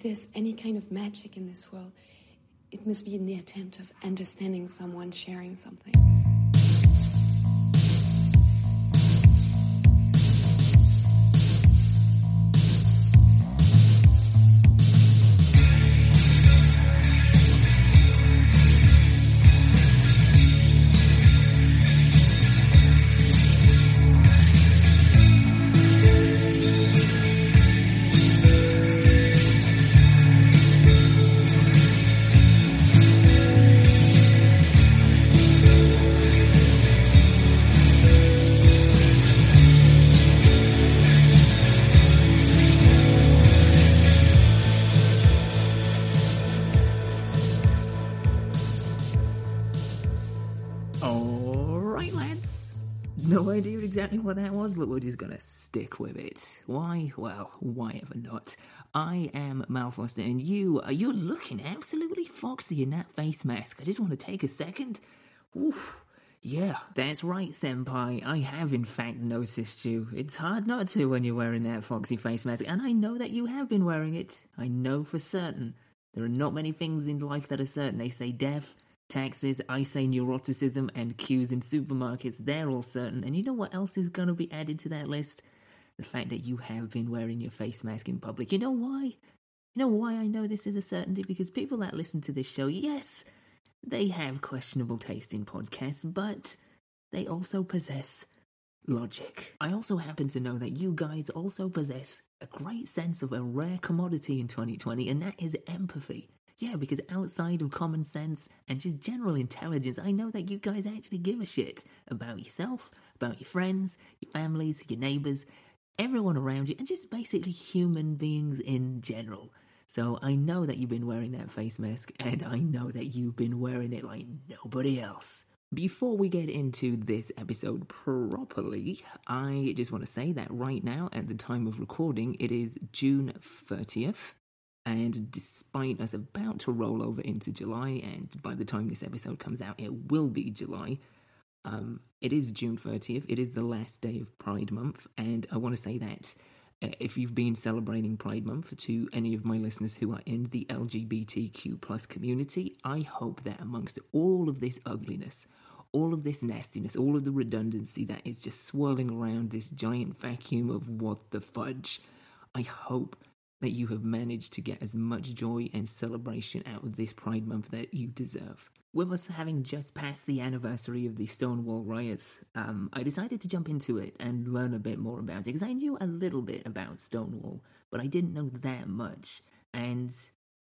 If there's any kind of magic in this world, it must be in the attempt of understanding someone, sharing something. Exactly what that was, but we're just gonna stick with it. Why? Well, why ever not? I am Mal Foster, and you, uh, you're looking absolutely foxy in that face mask. I just want to take a second. Oof. Yeah, that's right, Senpai. I have in fact noticed you. It's hard not to when you're wearing that foxy face mask, and I know that you have been wearing it. I know for certain. There are not many things in life that are certain. They say death, taxes, I say neuroticism, and queues in supermarkets. They're all certain. And you know what else is going to be added to that list? The fact that you have been wearing your face mask in public. You know why? You know why I know this is a certainty? Because people that listen to this show, yes, they have questionable taste in podcasts, but they also possess logic. I also happen to know that you guys also possess a great sense of a rare commodity in 2020, and that is empathy. Yeah, because outside of common sense and just general intelligence, I know that you guys actually give a shit about yourself, about your friends, your families, your neighbors, everyone around you, and just basically human beings in general. So I know that you've been wearing that face mask, and I know that you've been wearing it like nobody else. Before we get into this episode properly, I just want to say that right now, at the time of recording, it is June 30th. And despite us about to roll over into July, and by the time this episode comes out, it will be July, um, it is June 30th. It is the last day of Pride Month. And I want to say that uh, if you've been celebrating Pride Month to any of my listeners who are in the LGBTQ plus community, I hope that amongst all of this ugliness, all of this nastiness, all of the redundancy that is just swirling around this giant vacuum of what the fudge, I hope that you have managed to get as much joy and celebration out of this Pride Month that you deserve. With us having just passed the anniversary of the Stonewall riots, um, I decided to jump into it and learn a bit more about it because I knew a little bit about Stonewall, but I didn't know that much. And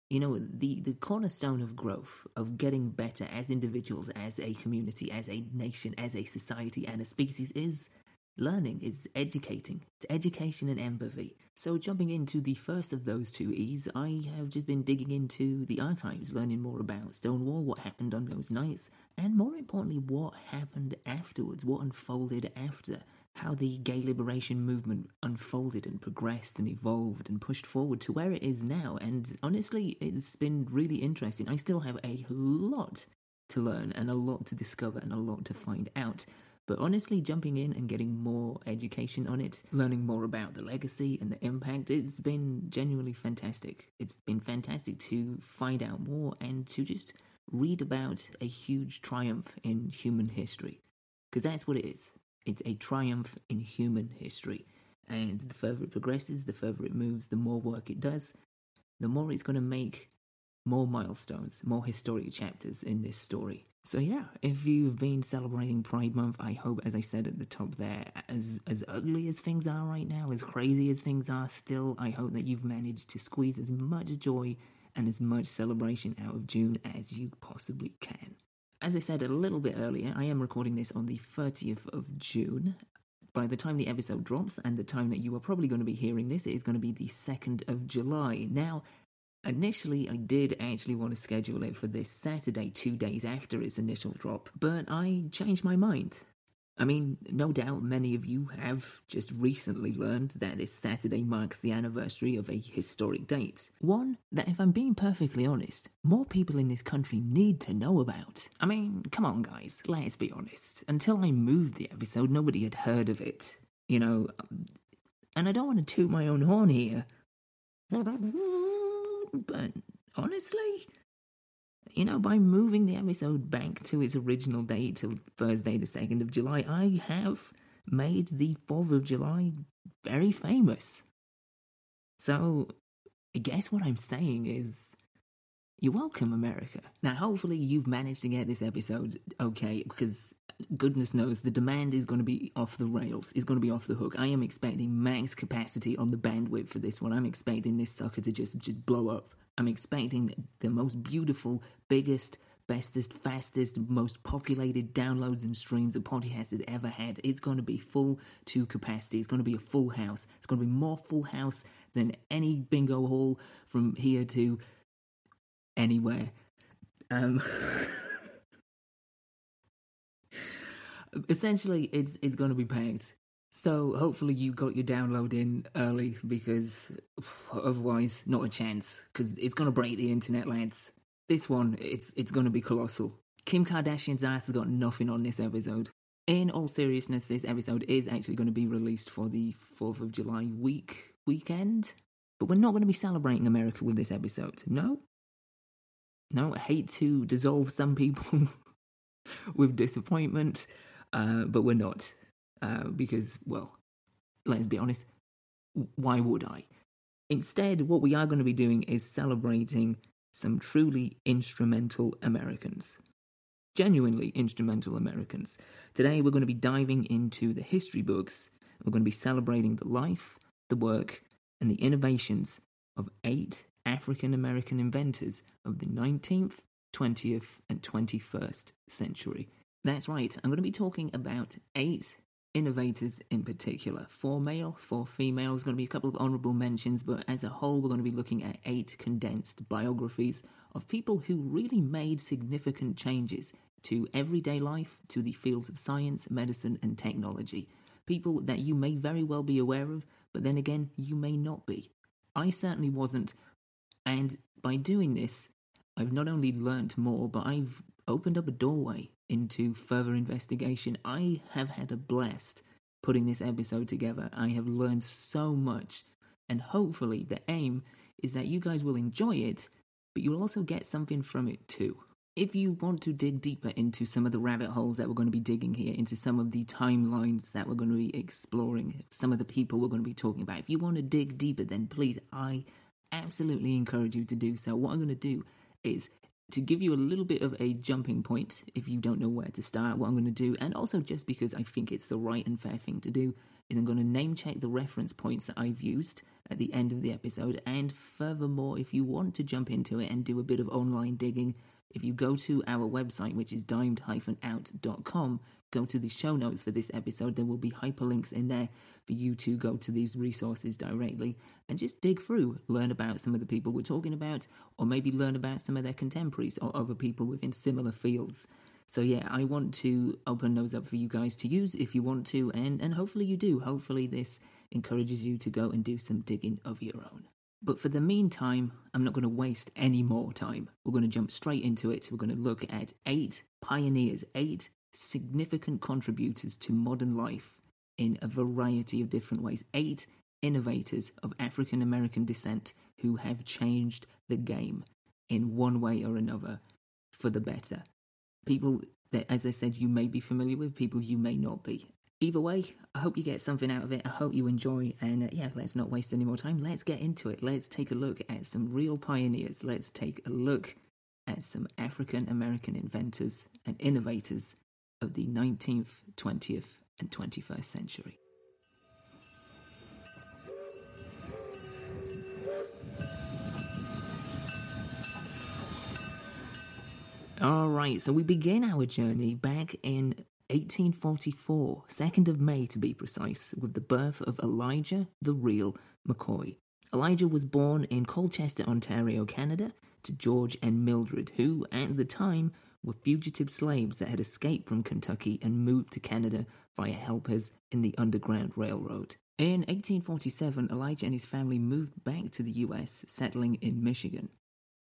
you know, the, the cornerstone of growth, of getting better as individuals, as a community, as a nation, as a society, and a species is learning, is educating. It's education and empathy. So, jumping into the first of those two E's, I have just been digging into the archives, learning more about Stonewall, what happened on those nights, and more importantly, what happened afterwards, what unfolded after how the gay liberation movement unfolded and progressed and evolved and pushed forward to where it is now. And honestly, it's been really interesting. I still have a lot to learn and a lot to discover and a lot to find out. But honestly, jumping in and getting more education on it, learning more about the legacy and the impact, it's been genuinely fantastic. It's been fantastic to find out more and to just read about a huge triumph in human history. Because that's what it is. It's a triumph in human history. And the further it progresses, the further it moves, the more work it does, the more it's going to make more milestones, more historic chapters in this story. So yeah, if you've been celebrating Pride Month, I hope, as I said at the top there, as as ugly as things are right now, as crazy as things are still, I hope that you've managed to squeeze as much joy and as much celebration out of June as you possibly can. As I said a little bit earlier, I am recording this on the 30th of June. By the time the episode drops and the time that you are probably going to be hearing this, it is going to be the 2nd of July. Now, initially, I did actually want to schedule it for this Saturday, two days after its initial drop, but I changed my mind. I mean, no doubt many of you have just recently learned that this Saturday marks the anniversary of a historic date. One that, if I'm being perfectly honest, more people in this country need to know about. I mean, come on, guys, let's be honest. Until I moved the episode, nobody had heard of it. You know, and I don't want to toot my own horn here. but honestly, you know, by moving the episode back to its original date till Thursday, the 2nd of July, I have made the 4th of July very famous. So, I guess what I'm saying is, you're welcome, America. Now, hopefully, you've managed to get this episode okay, because goodness knows the demand is going to be off the rails, it's going to be off the hook. I am expecting max capacity on the bandwidth for this one. I'm expecting this sucker to just, just blow up. I'm expecting the most beautiful, biggest, bestest, fastest, most populated downloads and streams a podcast has ever had. It's going to be full to capacity. It's going to be a full house. It's going to be more full house than any bingo hall from here to anywhere. Um, essentially, it's it's going to be packed. So hopefully you got your download in early because otherwise not a chance because it's going to break the internet, lads. This one, it's it's going to be colossal. Kim Kardashian's ass has got nothing on this episode. In all seriousness, this episode is actually going to be released for the 4th of July week weekend, but we're not going to be celebrating America with this episode. No. No, I hate to dissolve some people with disappointment, uh, but we're not. Uh, because, well, let's be honest, why would I? Instead, what we are going to be doing is celebrating some truly instrumental Americans. Genuinely instrumental Americans. Today, we're going to be diving into the history books. We're going to be celebrating the life, the work, and the innovations of eight African American inventors of the 19th, 20th, and 21st century. That's right, I'm going to be talking about eight innovators in particular. Four male, four female. There's going to be a couple of honourable mentions, but as a whole, we're going to be looking at eight condensed biographies of people who really made significant changes to everyday life, to the fields of science, medicine, and technology. People that you may very well be aware of, but then again, you may not be. I certainly wasn't, and by doing this, I've not only learnt more, but I've opened up a doorway into further investigation. I have had a blast putting this episode together. I have learned so much, and hopefully, the aim is that you guys will enjoy it, but you'll also get something from it too. If you want to dig deeper into some of the rabbit holes that we're going to be digging here, into some of the timelines that we're going to be exploring, some of the people we're going to be talking about, if you want to dig deeper, then please, I absolutely encourage you to do so. What I'm going to do is to give you a little bit of a jumping point if you don't know where to start, what I'm going to do, and also just because I think it's the right and fair thing to do, is I'm going to name check the reference points that I've used at the end of the episode. And furthermore, if you want to jump into it and do a bit of online digging, if you go to our website, which is dimed-out.com, go to the show notes for this episode. There will be hyperlinks in there for you to go to these resources directly and just dig through, learn about some of the people we're talking about, or maybe learn about some of their contemporaries or other people within similar fields. So yeah, I want to open those up for you guys to use if you want to, and and hopefully you do. Hopefully this encourages you to go and do some digging of your own. But for the meantime, I'm not going to waste any more time. We're going to jump straight into it. We're going to look at eight pioneers, eight significant contributors to modern life in a variety of different ways. Eight innovators of African American descent who have changed the game in one way or another for the better. People that, as I said, you may be familiar with, people you may not be. Either way, I hope you get something out of it. I hope you enjoy. And uh, yeah, let's not waste any more time. Let's get into it. Let's take a look at some real pioneers. Let's take a look at some African American inventors and innovators of the 19th, 20th, and 21st century. All right, so we begin our journey back in 1844, 2nd of May to be precise, with the birth of Elijah the Real McCoy. Elijah was born in Colchester, Ontario, Canada, to George and Mildred, who, at the time, were fugitive slaves that had escaped from Kentucky and moved to Canada via helpers in the Underground Railroad. In 1847, Elijah and his family moved back to the US, settling in Michigan.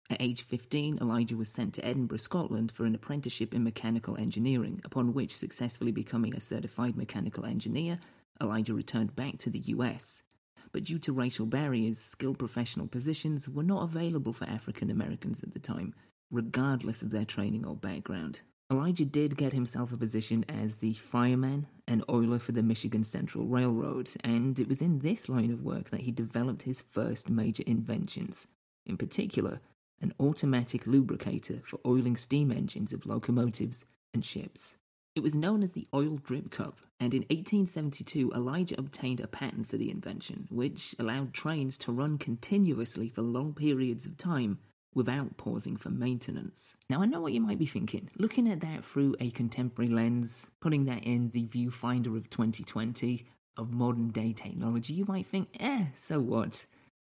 At age 15, Elijah was sent to Edinburgh, Scotland for an apprenticeship in mechanical engineering, upon which, successfully becoming a certified mechanical engineer, Elijah returned back to the US. but due to racial barriers, skilled professional positions were not available for African Americans at the time, regardless of their training or background. Elijah did get himself a position as the fireman and oiler for the Michigan Central Railroad, and it was in this line of work that he developed his first major inventions. In particular, an automatic lubricator for oiling steam engines of locomotives and ships. It was known as the oil drip cup, and in 1872 Elijah obtained a patent for the invention, which allowed trains to run continuously for long periods of time without pausing for maintenance. Now, I know what you might be thinking. Looking at that through a contemporary lens, putting that in the viewfinder of 2020 of modern day technology, you might think, eh, so what?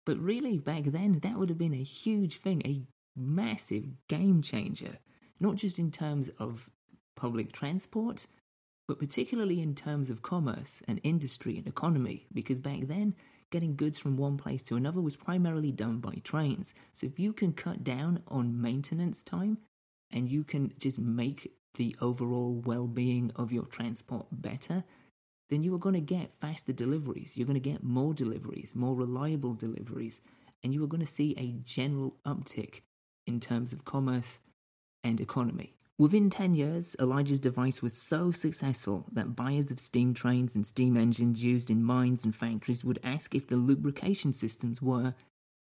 But really, back then, that would have been a huge thing, a massive game changer. Not just in terms of public transport, but particularly in terms of commerce and industry and economy, because back then, getting goods from one place to another was primarily done by trains. So if you can cut down on maintenance time and you can just make the overall well being of your transport better, then you are going to get faster deliveries. You're going to get more deliveries, more reliable deliveries, and you are going to see a general uptick in terms of commerce and economy. Within 10 years, Elijah's device was so successful that buyers of steam trains and steam engines used in mines and factories would ask if the lubrication systems were,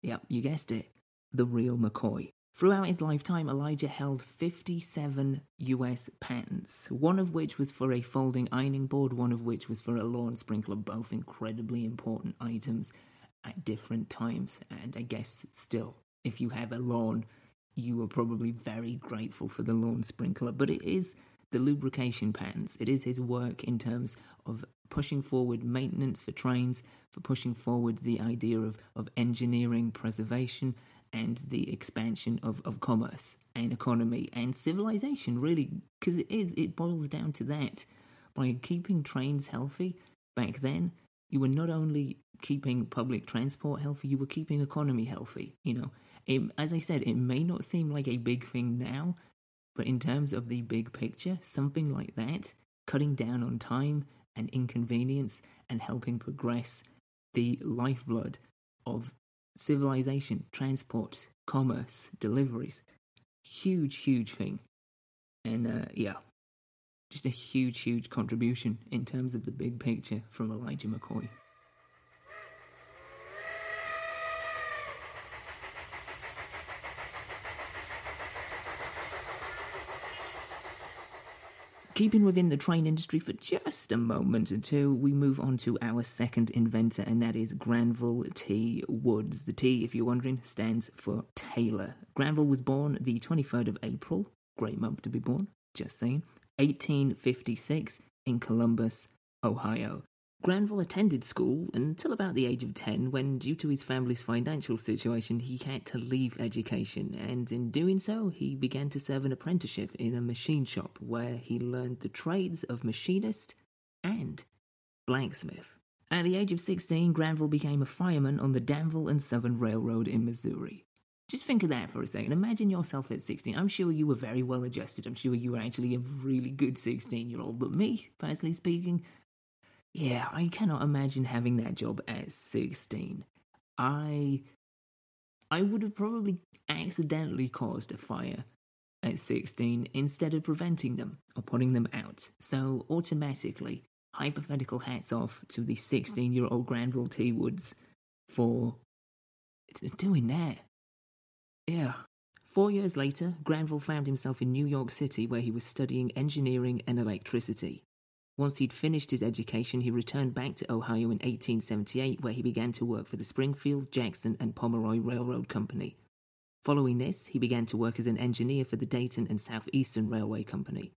yep, you guessed it, the real McCoy. Throughout his lifetime, Elijah held 57 US patents, one of which was for a folding ironing board, one of which was for a lawn sprinkler, both incredibly important items at different times. And I guess still, if you have a lawn, you are probably very grateful for the lawn sprinkler, but it is the lubrication patents. It is his work in terms of pushing forward maintenance for trains, for pushing forward the idea of, of engineering preservation and the expansion of, of commerce and economy and civilization, really, because it is, it boils down to that. By keeping trains healthy back then, you were not only keeping public transport healthy, you were keeping economy healthy, you know. It, as I said, it may not seem like a big thing now, but in terms of the big picture, something like that, cutting down on time and inconvenience and helping progress the lifeblood of civilization, transport, commerce, deliveries, huge, huge thing. And uh, yeah, just a huge, huge contribution in terms of the big picture from Elijah McCoy. Keeping within the train industry for just a moment or two, we move on to our second inventor, and that is Granville T. Woods. The T, if you're wondering, stands for Taylor. Granville was born the 23rd of April, great month to be born, just saying, 1856 in Columbus, Ohio. Granville attended school until about the age of 10 when, due to his family's financial situation, he had to leave education, and in doing so, he began to serve an apprenticeship in a machine shop where he learned the trades of machinist and blacksmith. At the age of 16, Granville became a fireman on the Danville and Southern Railroad in Missouri. Just think of that for a second. Imagine yourself at 16. I'm sure you were very well adjusted. I'm sure you were actually a really good 16 year old. But me, personally speaking, yeah, I cannot imagine having that job at 16. I I would have probably accidentally caused a fire at 16 instead of preventing them or putting them out. So automatically, hypothetical hats off to the 16 year old Granville T. Woods for doing that. Yeah. Four years later, Granville found himself in New York City where he was studying engineering and electricity. Once he'd finished his education, he returned back to Ohio in 1878, where he began to work for the Springfield, Jackson, and Pomeroy Railroad Company. Following this, he began to work as an engineer for the Dayton and Southeastern Railway Company.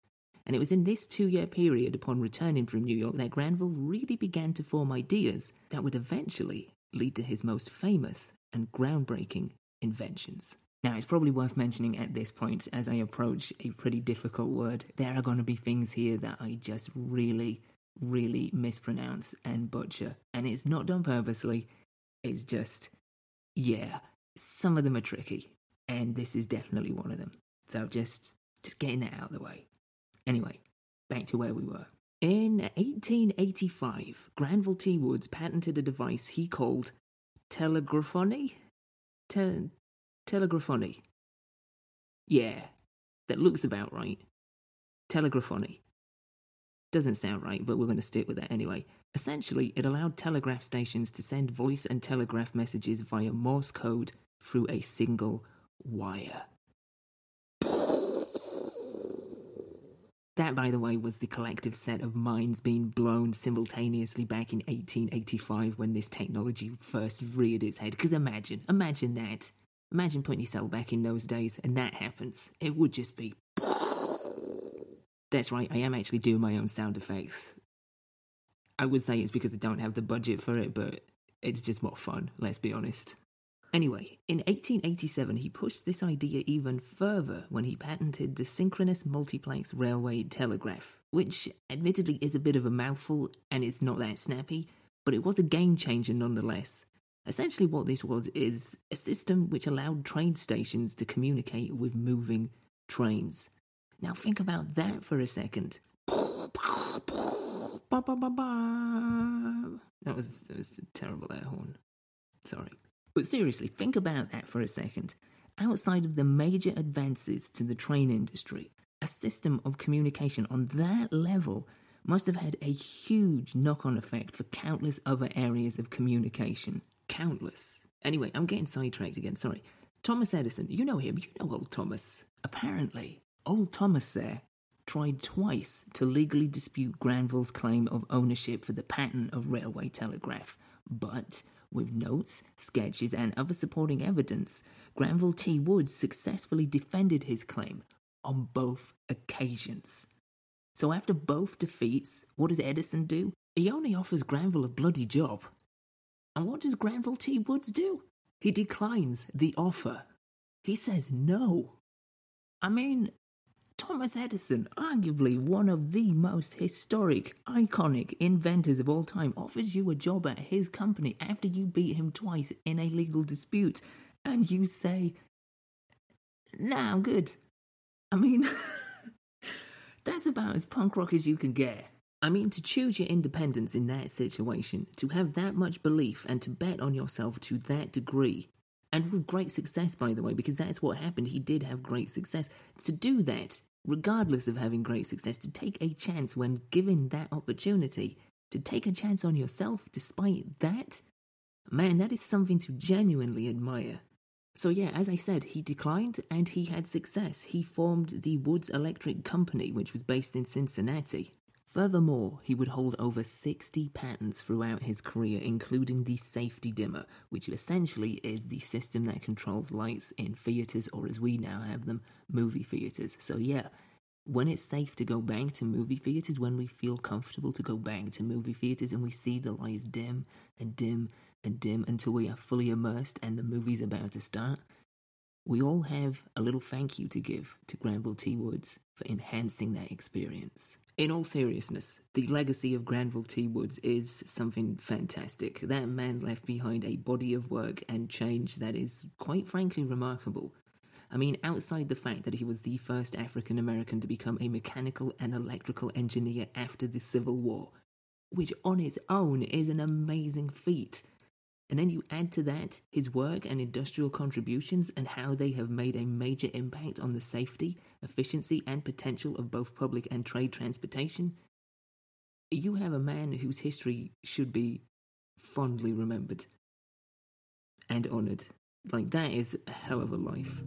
And it was in this two year period upon returning from New York that Granville really began to form ideas that would eventually lead to his most famous and groundbreaking inventions. Now, it's probably worth mentioning at this point, as I approach a pretty difficult word, there are going to be things here that I just really, really mispronounce and butcher. And it's not done purposely, it's just, yeah, some of them are tricky. And this is definitely one of them. So just, just getting that out of the way. Anyway, back to where we were. In 1885, Granville T. Woods patented a device he called telegraphony? Te- telegraphony. Yeah, that looks about right. Telegraphony. Doesn't sound right, but we're going to stick with that anyway. Essentially, it allowed telegraph stations to send voice and telegraph messages via Morse code through a single wire. That, by the way, was the collective set of minds being blown simultaneously back in 1885 when this technology first reared its head. Because imagine, imagine that. Imagine putting yourself back in those days and that happens. It would just be. That's right, I am actually doing my own sound effects. I would say it's because I don't have the budget for it, but it's just more fun, let's be honest. Anyway, in 1887, he pushed this idea even further when he patented the synchronous multiplex railway telegraph, which admittedly is a bit of a mouthful and it's not that snappy, but it was a game changer nonetheless. Essentially, what this was is a system which allowed train stations to communicate with moving trains. Now, think about that for a second. That was, that was a terrible air horn. Sorry. But seriously, think about that for a second. Outside of the major advances to the train industry, a system of communication on that level must have had a huge knock on effect for countless other areas of communication. Countless. Anyway, I'm getting sidetracked again, sorry. Thomas Edison, you know him, you know old Thomas. Apparently, old Thomas there tried twice to legally dispute Granville's claim of ownership for the patent of railway telegraph, but with notes, sketches, and other supporting evidence, Granville T. Woods successfully defended his claim on both occasions. So after both defeats, what does Edison do? He only offers Granville a bloody job. And what does Granville T. Woods do? He declines the offer. He says no. I mean, Thomas Edison, arguably one of the most historic, iconic inventors of all time, offers you a job at his company after you beat him twice in a legal dispute, and you say, Nah, I'm good. I mean, that's about as punk rock as you can get. I mean, to choose your independence in that situation, to have that much belief and to bet on yourself to that degree, and with great success, by the way, because that's what happened. He did have great success. To do that, regardless of having great success, to take a chance when given that opportunity, to take a chance on yourself despite that, man, that is something to genuinely admire. So, yeah, as I said, he declined and he had success. He formed the Woods Electric Company, which was based in Cincinnati. Furthermore, he would hold over 60 patents throughout his career, including the safety dimmer, which essentially is the system that controls lights in theatres, or as we now have them, movie theatres. So, yeah, when it's safe to go back to movie theatres, when we feel comfortable to go back to movie theatres and we see the lights dim and dim and dim until we are fully immersed and the movie's about to start, we all have a little thank you to give to Granville T. Woods for enhancing that experience. In all seriousness, the legacy of Granville T. Woods is something fantastic. That man left behind a body of work and change that is, quite frankly, remarkable. I mean, outside the fact that he was the first African American to become a mechanical and electrical engineer after the Civil War, which on its own is an amazing feat. And then you add to that his work and industrial contributions and how they have made a major impact on the safety, efficiency, and potential of both public and trade transportation. You have a man whose history should be fondly remembered and honoured. Like, that is a hell of a life.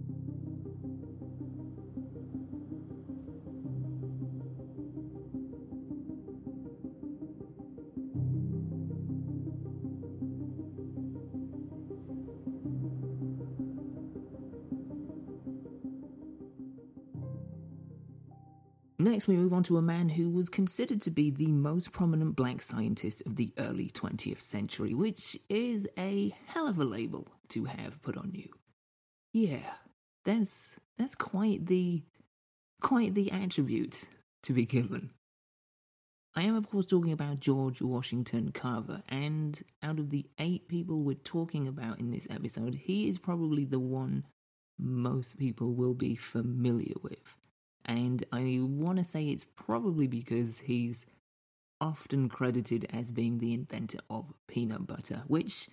Next, we move on to a man who was considered to be the most prominent black scientist of the early 20th century, which is a hell of a label to have put on you. Yeah, that's that's quite the quite the attribute to be given. I am, of course, talking about George Washington Carver, and out of the eight people we're talking about in this episode, he is probably the one most people will be familiar with and I want to say it's probably because he's often credited as being the inventor of peanut butter, which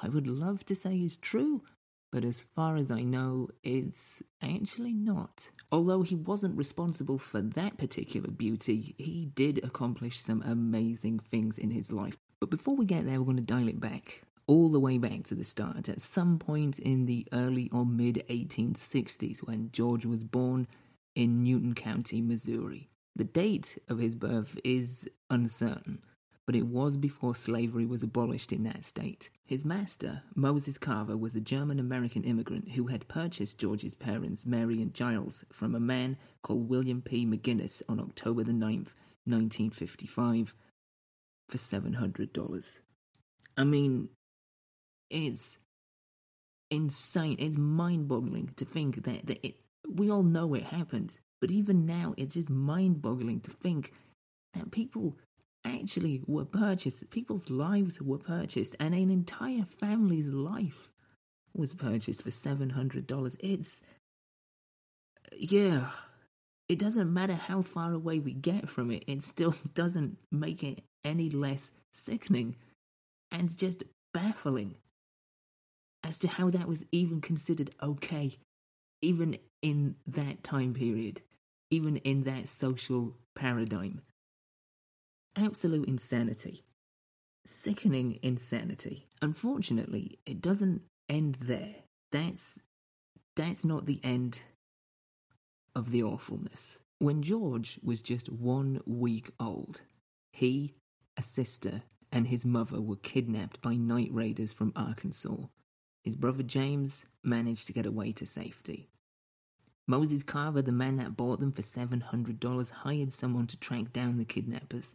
I would love to say is true, but as far as I know, it's actually not. Although he wasn't responsible for that particular beauty, he did accomplish some amazing things in his life. But before we get there, we're going to dial it back all the way back to the start, at some point in the early or mid 1860s, when George was born in Newton County, Missouri. The date of his birth is uncertain, but it was before slavery was abolished in that state. His master, Moses Carver, was a German American immigrant who had purchased George's parents, Mary and Giles, from a man called William P. McGinnis on October the 9th, 1955, for $700. I mean, it's insane. It's mind boggling to think that, that it, we all know it happened, but even now, it's just mind boggling to think that people actually were purchased, people's lives were purchased, and an entire family's life was purchased for $700. It's, yeah, it doesn't matter how far away we get from it, it still doesn't make it any less sickening and just baffling as to how that was even considered okay, even in that time period, even in that social paradigm. Absolute insanity. Sickening insanity. Unfortunately, it doesn't end there. That's that's not the end of the awfulness. When George was just one week old, he, a sister, and his mother were kidnapped by night raiders from Arkansas. His brother James managed to get away to safety. Moses Carver, the man that bought them for $700, hired someone to track down the kidnappers.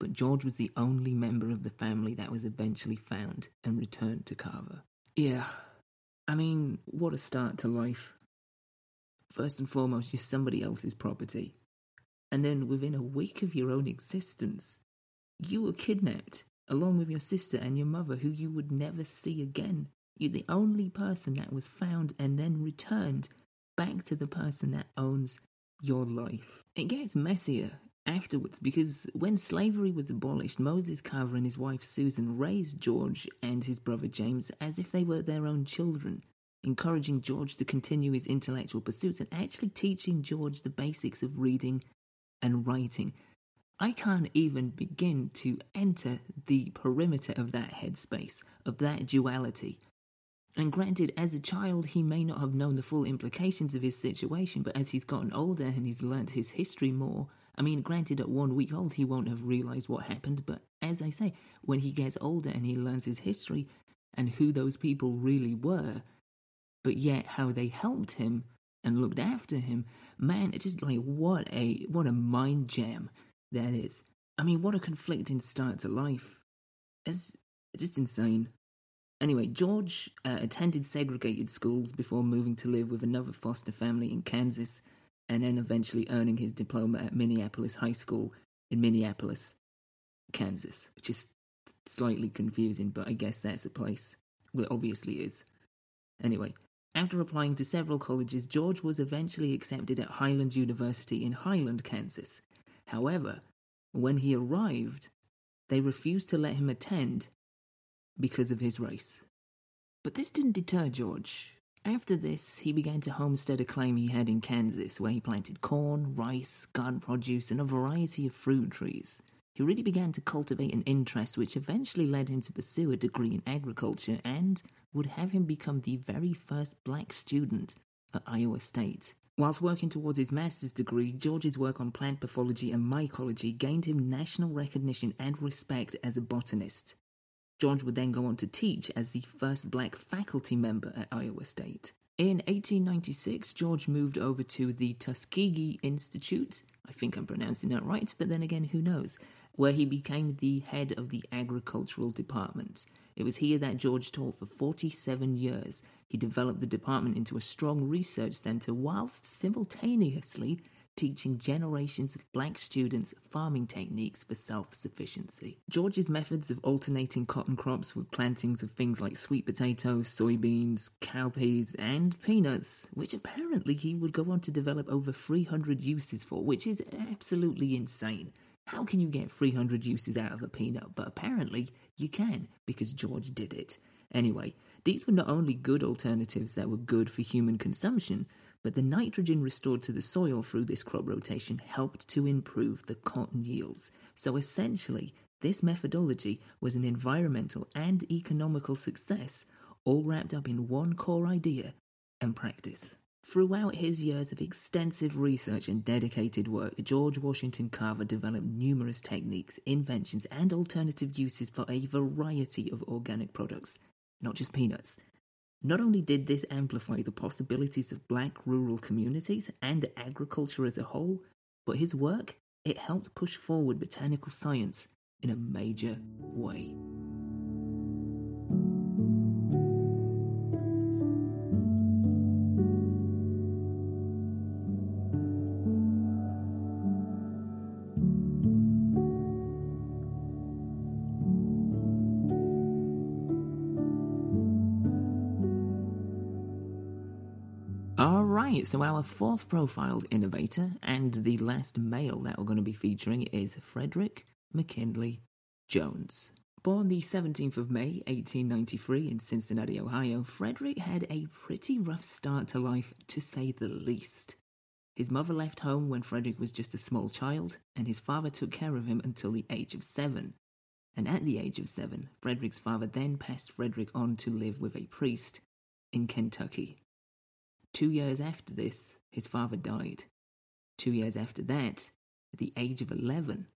But George was the only member of the family that was eventually found and returned to Carver. Yeah, I mean, what a start to life. First and foremost, you're somebody else's property. And then within a week of your own existence, you were kidnapped along with your sister and your mother, who you would never see again. You're the only person that was found and then returned back to the person that owns your life. It gets messier afterwards because when slavery was abolished, Moses Carver and his wife Susan raised George and his brother James as if they were their own children, encouraging George to continue his intellectual pursuits and actually teaching George the basics of reading and writing. I can't even begin to enter the perimeter of that headspace, of that duality. And granted, as a child, he may not have known the full implications of his situation, but as he's gotten older and he's learnt his history more, I mean, granted, at one week old, he won't have realized what happened, but as I say, when he gets older and he learns his history and who those people really were, but yet how they helped him and looked after him, man, it's just like what a what a mind jam that is. I mean, what a conflicting start to life. It's just insane. Anyway, George uh, attended segregated schools before moving to live with another foster family in Kansas and then eventually earning his diploma at Minneapolis High School in Minneapolis, Kansas, which is slightly confusing, but I guess that's a place. Well, it obviously is. Anyway, after applying to several colleges, George was eventually accepted at Highland University in Highland, Kansas. However, when he arrived, they refused to let him attend because of his race. But this didn't deter George. After this, he began to homestead a claim he had in Kansas, where he planted corn, rice, garden produce, and a variety of fruit trees. He really began to cultivate an interest which eventually led him to pursue a degree in agriculture and would have him become the very first black student at Iowa State. Whilst working towards his master's degree, George's work on plant pathology and mycology gained him national recognition and respect as a botanist. George would then go on to teach as the first black faculty member at Iowa State. In 1896, George moved over to the Tuskegee Institute. I think I'm pronouncing that right, but then again, who knows? Where he became the head of the agricultural department. It was here that George taught for 47 years. He developed the department into a strong research center whilst simultaneously teaching generations of black students farming techniques for self sufficiency. George's methods of alternating cotton crops with plantings of things like sweet potatoes, soybeans, cowpeas, and peanuts, which apparently he would go on to develop over 300 uses for, which is absolutely insane. How can you get 300 uses out of a peanut? But apparently you can, because George did it. Anyway, these were not only good alternatives that were good for human consumption, but the nitrogen restored to the soil through this crop rotation helped to improve the cotton yields. So essentially, this methodology was an environmental and economical success, all wrapped up in one core idea and practice. Throughout his years of extensive research and dedicated work, George Washington Carver developed numerous techniques, inventions, and alternative uses for a variety of organic products, not just peanuts. Not only did this amplify the possibilities of black rural communities and agriculture as a whole, but his work, it helped push forward botanical science in a major way. So our fourth profiled innovator and the last male that we're going to be featuring is Frederick McKinley Jones. Born the 17th of May 1893 in Cincinnati, Ohio, Frederick had a pretty rough start to life, to say the least. His mother left home when Frederick was just a small child, and his father took care of him until the age of seven. And at the age of seven, Frederick's father then passed Frederick on to live with a priest in Kentucky. Two years after this, his father died. Two years after that, at the age of 11,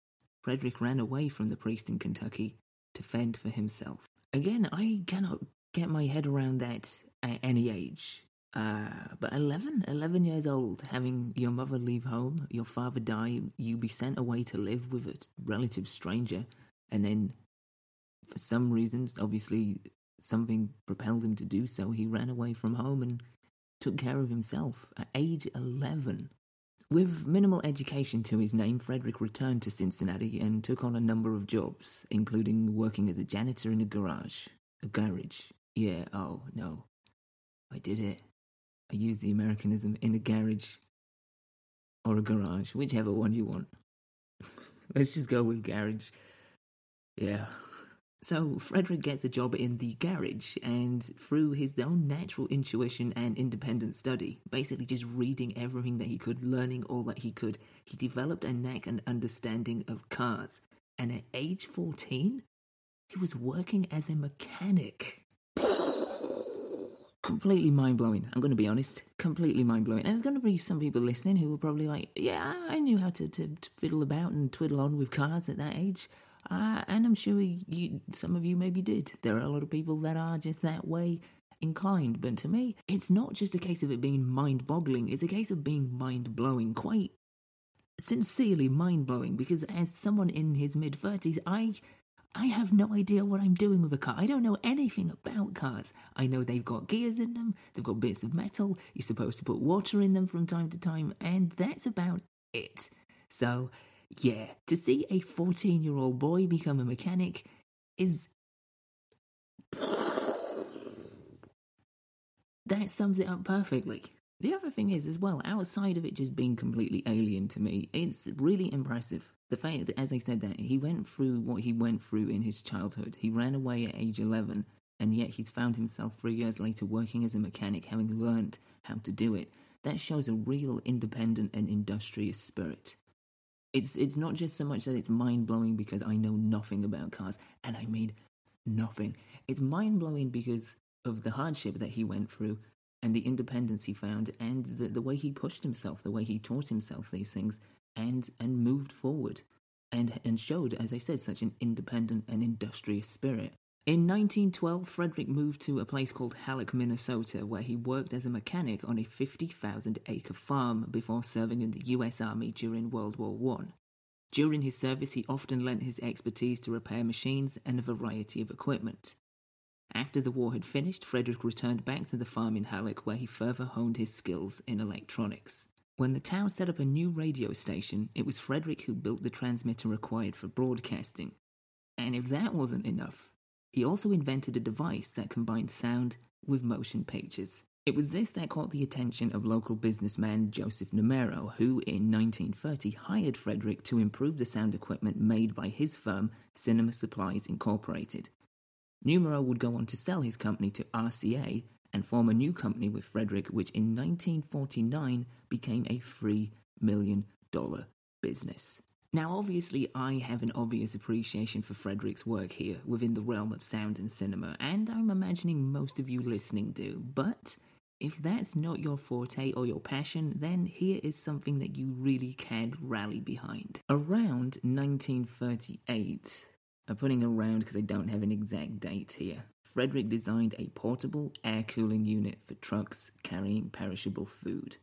Frederick ran away from the priest in Kentucky to fend for himself. Again, I cannot get my head around that at any age. Uh, but 11, 11 years old, having your mother leave home, your father die, you be sent away to live with a relative stranger, and then for some reasons, obviously something propelled him to do so, he ran away from home and took care of himself at age 11. With minimal education to his name, Frederick returned to Cincinnati and took on a number of jobs, including working as a janitor in a garage. A garage. Yeah, oh, no. I did it. I used the Americanism in a garage. Or a garage, whichever one you want. Let's just go with garage. Yeah, so Frederick gets a job in the garage, and through his own natural intuition and independent study, basically just reading everything that he could, learning all that he could, he developed a knack and understanding of cars. And at age 14, he was working as a mechanic. Completely mind blowing, I'm going to be honest. Completely mind blowing. And there's going to be some people listening who are probably like, yeah, I knew how to, to, to fiddle about and twiddle on with cars at that age. Uh, and I'm sure you, some of you maybe did. There are a lot of people that are just that way inclined. But to me, it's not just a case of it being mind boggling, it's a case of being mind blowing, quite sincerely mind blowing. Because as someone in his mid 30s, I. I have no idea what I'm doing with a car. I don't know anything about cars. I know they've got gears in them, they've got bits of metal, you're supposed to put water in them from time to time, and that's about it. So, yeah, to see a 14 year old boy become a mechanic is. That sums it up perfectly. The other thing is, as well, outside of it just being completely alien to me, it's really impressive. The fact that, as I said, that he went through what he went through in his childhood. He ran away at age 11, and yet he's found himself three years later working as a mechanic, having learned how to do it. That shows a real independent and industrious spirit it's it's not just so much that it's mind blowing because I know nothing about cars, and I mean nothing. It's mind blowing because of the hardship that he went through and the independence he found and the, the way he pushed himself, the way he taught himself these things and and moved forward and and showed, as I said, such an independent and industrious spirit. In 1912, Frederick moved to a place called Hallock, Minnesota, where he worked as a mechanic on a 50,000 acre farm before serving in the US Army during World War I. During his service, he often lent his expertise to repair machines and a variety of equipment. After the war had finished, Frederick returned back to the farm in Hallock, where he further honed his skills in electronics. When the town set up a new radio station, it was Frederick who built the transmitter required for broadcasting. And if that wasn't enough, he also invented a device that combined sound with motion pictures. It was this that caught the attention of local businessman Joseph Numero, who in 1930 hired Frederick to improve the sound equipment made by his firm, Cinema Supplies Incorporated. Numero would go on to sell his company to RCA and form a new company with Frederick, which in 1949 became a $3 million business. Now, obviously, I have an obvious appreciation for Frederick's work here within the realm of sound and cinema, and I'm imagining most of you listening do. But if that's not your forte or your passion, then here is something that you really can rally behind. Around 1938, I'm putting around because I don't have an exact date here. Frederick designed a portable air cooling unit for trucks carrying perishable food.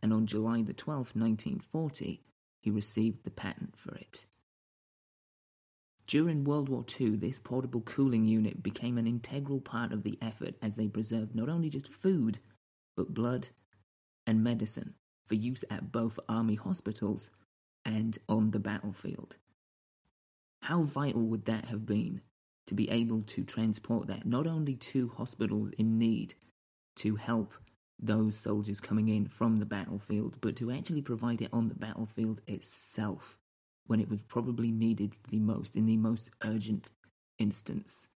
And on July the 12th, 1940, he received the patent for it. During World War II, this portable cooling unit became an integral part of the effort as they preserved not only just food, but blood and medicine for use at both army hospitals and on the battlefield. How vital would that have been to be able to transport that not only to hospitals in need to help those soldiers coming in from the battlefield, but to actually provide it on the battlefield itself when it was probably needed the most, in the most urgent instance.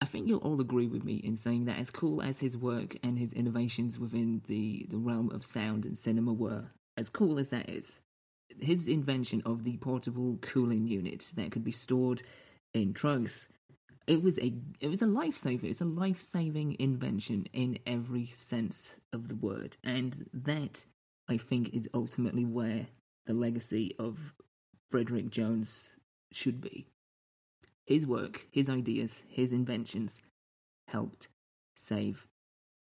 I think you'll all agree with me in saying that as cool as his work and his innovations within the, the realm of sound and cinema were, as cool as that is, his invention of the portable cooling unit that could be stored in trucks it was a it was a lifesaver. It's a life saving invention in every sense of the word, and that I think is ultimately where the legacy of Frederick Jones should be. His work, his ideas, his inventions helped save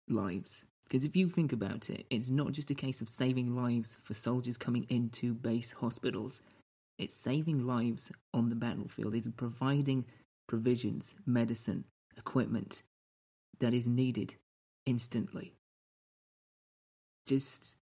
lives. Because if you think about it, it's not just a case of saving lives for soldiers coming into base hospitals. It's saving lives on the battlefield. It's providing provisions, medicine, equipment that is needed instantly. Just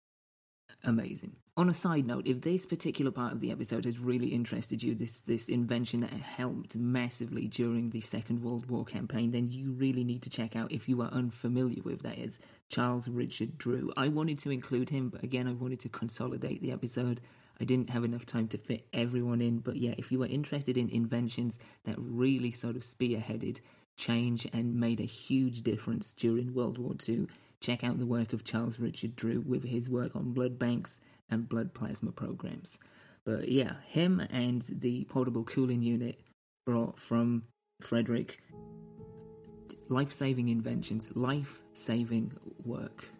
amazing. On a side note, if this particular part of the episode has really interested you, this this invention that helped massively during the Second World War campaign, then you really need to check out if you are unfamiliar with that is Charles Richard Drew. I wanted to include him, but again I wanted to consolidate the episode I didn't have enough time to fit everyone in. But yeah, if you were interested in inventions that really sort of spearheaded change and made a huge difference during World War II, check out the work of Charles Richard Drew with his work on blood banks and blood plasma programs. But yeah, him and the portable cooling unit brought from Frederick life saving inventions, life saving work.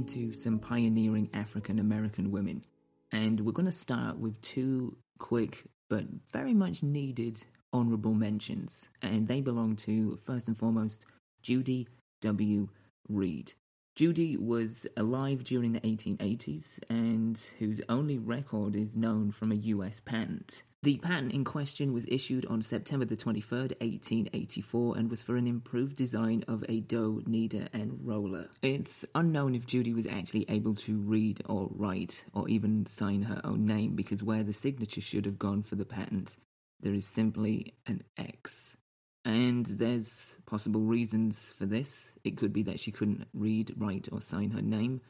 Into some pioneering African American women. And we're going to start with two quick but very much needed honorable mentions. And they belong to, first and foremost, Judy W. Reed. Judy was alive during the 1880s and whose only record is known from a US patent. The patent in question was issued on September the 23rd, 1884, and was for an improved design of a dough kneader and roller. It's unknown if Judy was actually able to read or write or even sign her own name because where the signature should have gone for the patent, there is simply an X. And there's possible reasons for this. It could be that she couldn't read, write, or sign her name.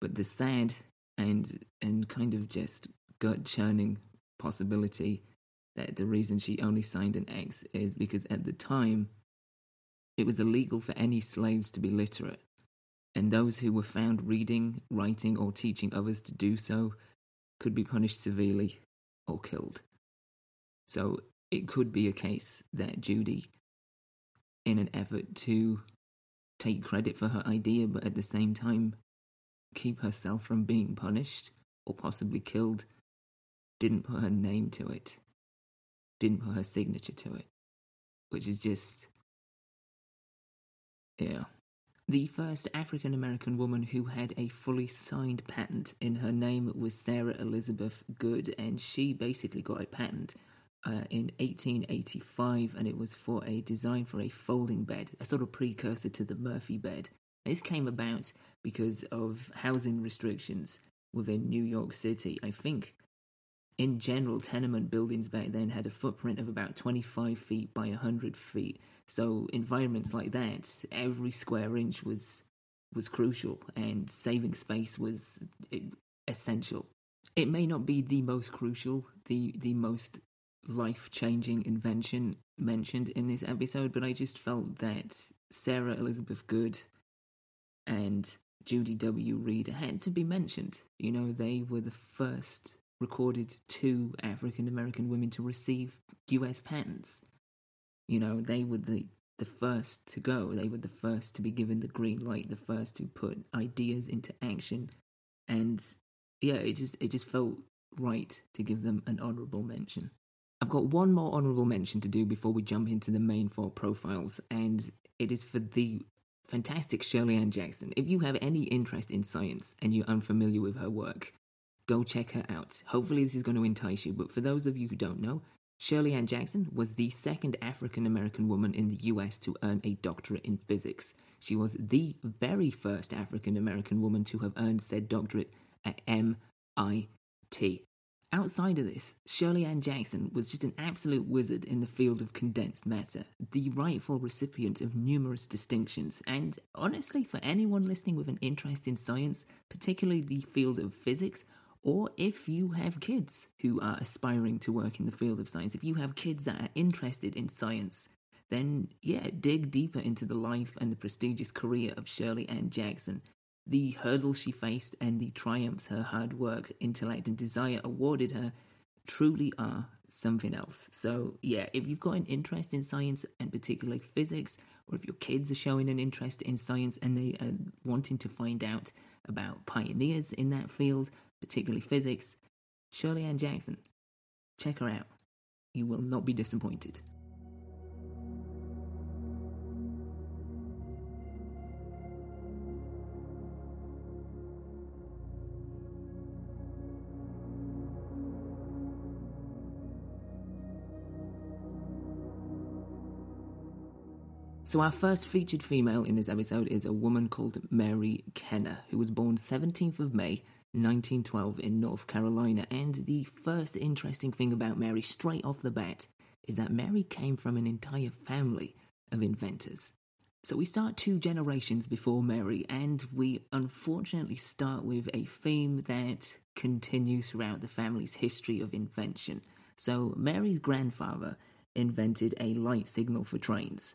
But the sad and and kind of just gut churning possibility that the reason she only signed an X is because at the time it was illegal for any slaves to be literate, and those who were found reading, writing, or teaching others to do so could be punished severely or killed. So it could be a case that Judy, in an effort to take credit for her idea, but at the same time keep herself from being punished or possibly killed, didn't put her name to it, didn't put her signature to it, which is just. Yeah. The first African American woman who had a fully signed patent in her name was Sarah Elizabeth Goode, and she basically got a patent uh, in 1885, and it was for a design for a folding bed, a sort of precursor to the Murphy bed. This came about because of housing restrictions within New York City. I think, in general, tenement buildings back then had a footprint of about 25 feet by 100 feet. So, environments like that, every square inch was was crucial, and saving space was essential. It may not be the most crucial, the the most life changing invention mentioned in this episode, but I just felt that Sarah Elizabeth Goode and Judy W. Reed had to be mentioned. You know, they were the first recorded two African American women to receive US patents. You know, they were the the first to go. They were the first to be given the green light, the first to put ideas into action. And yeah, it just it just felt right to give them an honorable mention. I've got one more honorable mention to do before we jump into the main four profiles, and it is for the fantastic Shirley Ann Jackson. If you have any interest in science and you're unfamiliar with her work, go check her out. Hopefully, this is going to entice you. But for those of you who don't know, Shirley Ann Jackson was the second African American woman in the US to earn a doctorate in physics. She was the very first African American woman to have earned said doctorate at MIT. Outside of this, Shirley Ann Jackson was just an absolute wizard in the field of condensed matter, the rightful recipient of numerous distinctions, and honestly, for anyone listening with an interest in science, particularly the field of physics, or if you have kids who are aspiring to work in the field of science, if you have kids that are interested in science, then yeah, dig deeper into the life and the prestigious career of Shirley Ann Jackson the hurdles she faced and the triumphs her hard work, intellect, and desire awarded her truly are something else. So, yeah, if you've got an interest in science and particularly physics, or if your kids are showing an interest in science and they are wanting to find out about pioneers in that field, particularly physics, Shirley Ann Jackson, check her out. You will not be disappointed. So, our first featured female in this episode is a woman called Mary Kenner, who was born 17th of May 1912 in North Carolina. And the first interesting thing about Mary, straight off the bat, is that Mary came from an entire family of inventors. So we start two generations before Mary, and we unfortunately start with a theme that continues throughout the family's history of invention. So Mary's grandfather invented a light signal for trains.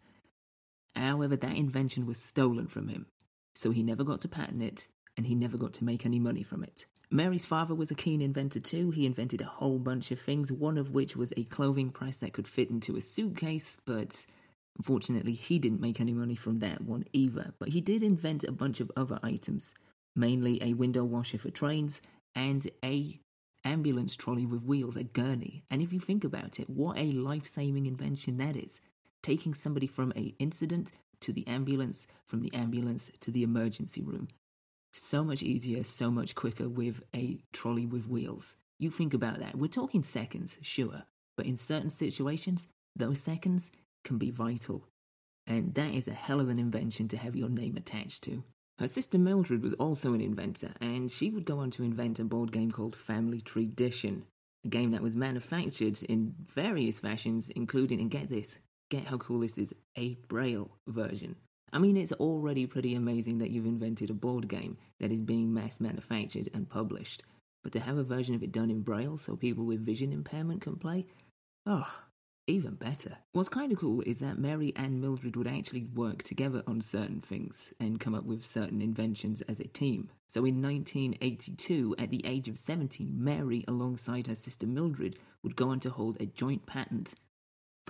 However, that invention was stolen from him, so he never got to patent it and he never got to make any money from it. Mary's father was a keen inventor too. He invented a whole bunch of things, one of which was a clothing press that could fit into a suitcase, but unfortunately, he didn't make any money from that one either. But he did invent a bunch of other items, mainly a window washer for trains and a ambulance trolley with wheels, a gurney. And if you think about it, what a life-saving invention that is taking somebody from a incident to the ambulance, from the ambulance to the emergency room. So much easier, so much quicker with a trolley with wheels. You think about that. We're talking seconds, sure, but in certain situations, those seconds can be vital. And that is a hell of an invention to have your name attached to. Her sister Mildred was also an inventor, and she would go on to invent a board game called Family Treedition, a game that was manufactured in various fashions, including, and get this, get how cool this is a braille version. I mean, it's already pretty amazing that you've invented a board game that is being mass manufactured and published. But to have a version of it done in braille so people with vision impairment can play, oh, even better. What's kind of cool is that Mary and Mildred would actually work together on certain things and come up with certain inventions as a team. So in 1982, at the age of 70, Mary, alongside her sister Mildred, would go on to hold a joint patent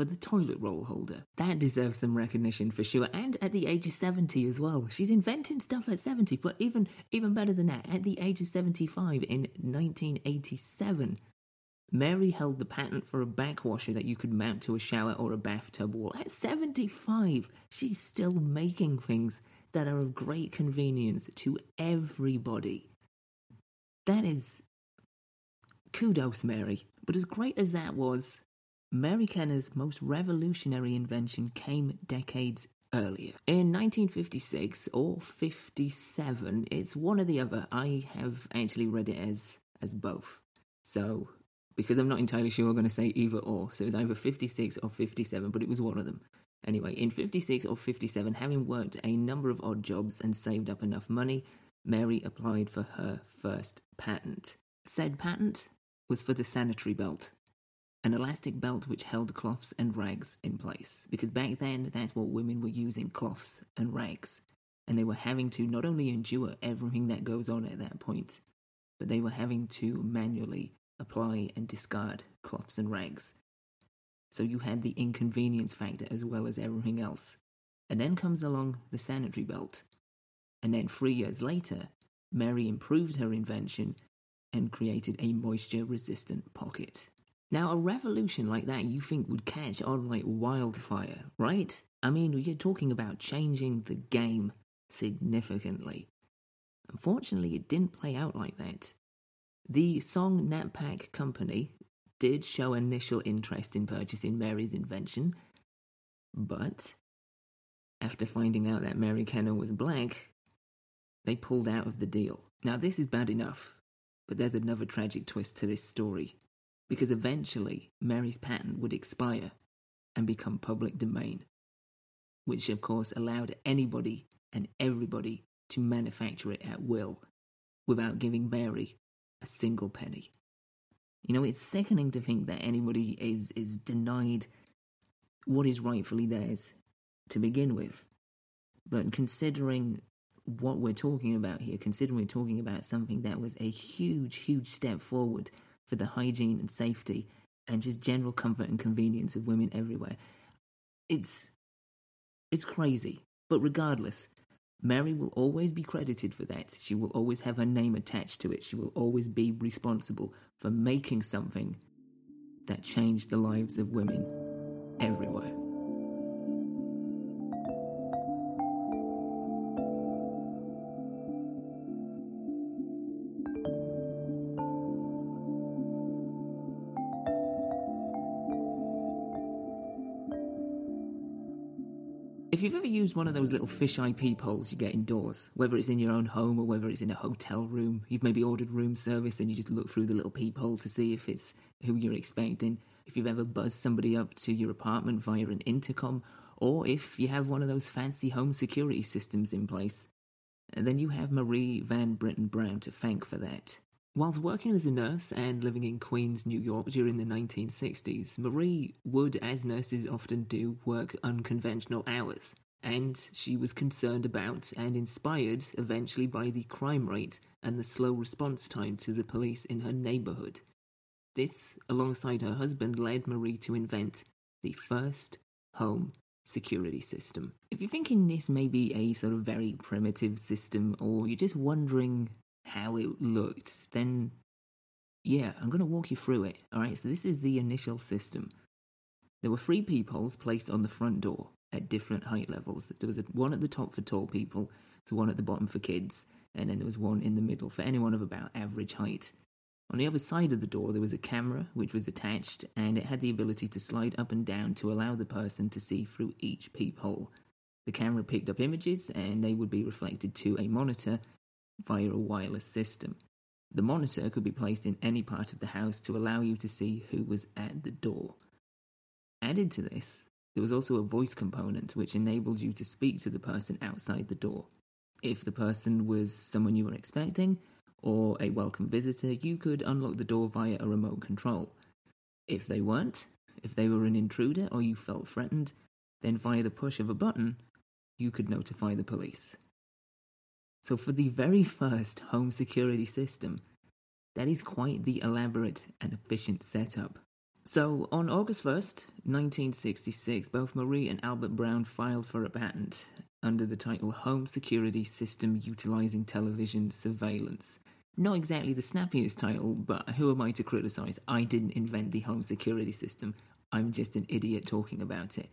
for the toilet roll holder. That deserves some recognition for sure. And at the age of 70 as well. She's inventing stuff at 70, but even even better than that, at the age of 75 in 1987, Mary held the patent for a backwasher that you could mount to a shower or a bathtub wall. At 75, she's still making things that are of great convenience to everybody. That is kudos, Mary. But as great as that was, Mary Kenner's most revolutionary invention came decades earlier. In 1956 or 57, it's one or the other. I have actually read it as as both. So, because I'm not entirely sure I'm going to say either or, so it's either 56 or 57, but it was one of them. Anyway, in 56 or 57, having worked a number of odd jobs and saved up enough money, Mary applied for her first patent. Said patent was for the sanitary belt, an elastic belt which held cloths and rags in place. Because back then, that's what women were using cloths and rags. And they were having to not only endure everything that goes on at that point, but they were having to manually apply and discard cloths and rags. So you had the inconvenience factor as well as everything else. And then comes along the sanitary belt. And then three years later, Mary improved her invention and created a moisture resistant pocket. Now, a revolution like that you think would catch on like wildfire, right? I mean, you're talking about changing the game significantly. Unfortunately, it didn't play out like that. The Sonn-Nap-Pack Company did show initial interest in purchasing Mary's invention, but after finding out that Mary Kenner was black, they pulled out of the deal. Now, this is bad enough, but there's another tragic twist to this story, because eventually Mary's patent would expire and become public domain, which of course allowed anybody and everybody to manufacture it at will without giving Mary a single penny. You know, it's sickening to think that anybody is, is denied what is rightfully theirs to begin with. But considering what we're talking about here, considering we're talking about something that was a huge, huge step forward for the hygiene and safety and just general comfort and convenience of women everywhere, it's it's crazy. But regardless, Mary will always be credited for that. She will always have her name attached to it. She will always be responsible for making something that changed the lives of women everywhere. If you've ever used one of those little fisheye peepholes you get indoors, whether it's in your own home or whether it's in a hotel room, you've maybe ordered room service and you just look through the little peephole to see if it's who you're expecting. If you've ever buzzed somebody up to your apartment via an intercom, or if you have one of those fancy home security systems in place, then you have Marie Van Brittan Brown to thank for that. Whilst working as a nurse and living in Queens, New York during the 1960s, Marie would, as nurses often do, work unconventional hours. And she was concerned about and inspired eventually by the crime rate and the slow response time to the police in her neighborhood. This, alongside her husband, led Marie to invent the first home security system. If you're thinking this may be a sort of very primitive system, or you're just wondering how it looked, then yeah, I'm going to walk you through it. All right, so this is the initial system. There were three peepholes placed on the front door at different height levels. There was one at the top for tall people, so one at the bottom for kids, and then there was one in the middle for anyone of about average height. On the other side of the door, there was a camera which was attached, and it had the ability to slide up and down to allow the person to see through each peephole. The camera picked up images, and they would be reflected to a monitor via a wireless system. The monitor could be placed in any part of the house to allow you to see who was at the door. Added to this, there was also a voice component which enabled you to speak to the person outside the door. If the person was someone you were expecting or a welcome visitor, you could unlock the door via a remote control. If they weren't, if they were an intruder or you felt threatened, then via the push of a button, you could notify the police. So, for the very first home security system, that is quite the elaborate and efficient setup. So, on August 1st, 1966, both Marie and Albert Brown filed for a patent under the title Home Security System Utilizing Television Surveillance. Not exactly the snappiest title, but who am I to criticize? I didn't invent the home security system. I'm just an idiot talking about it.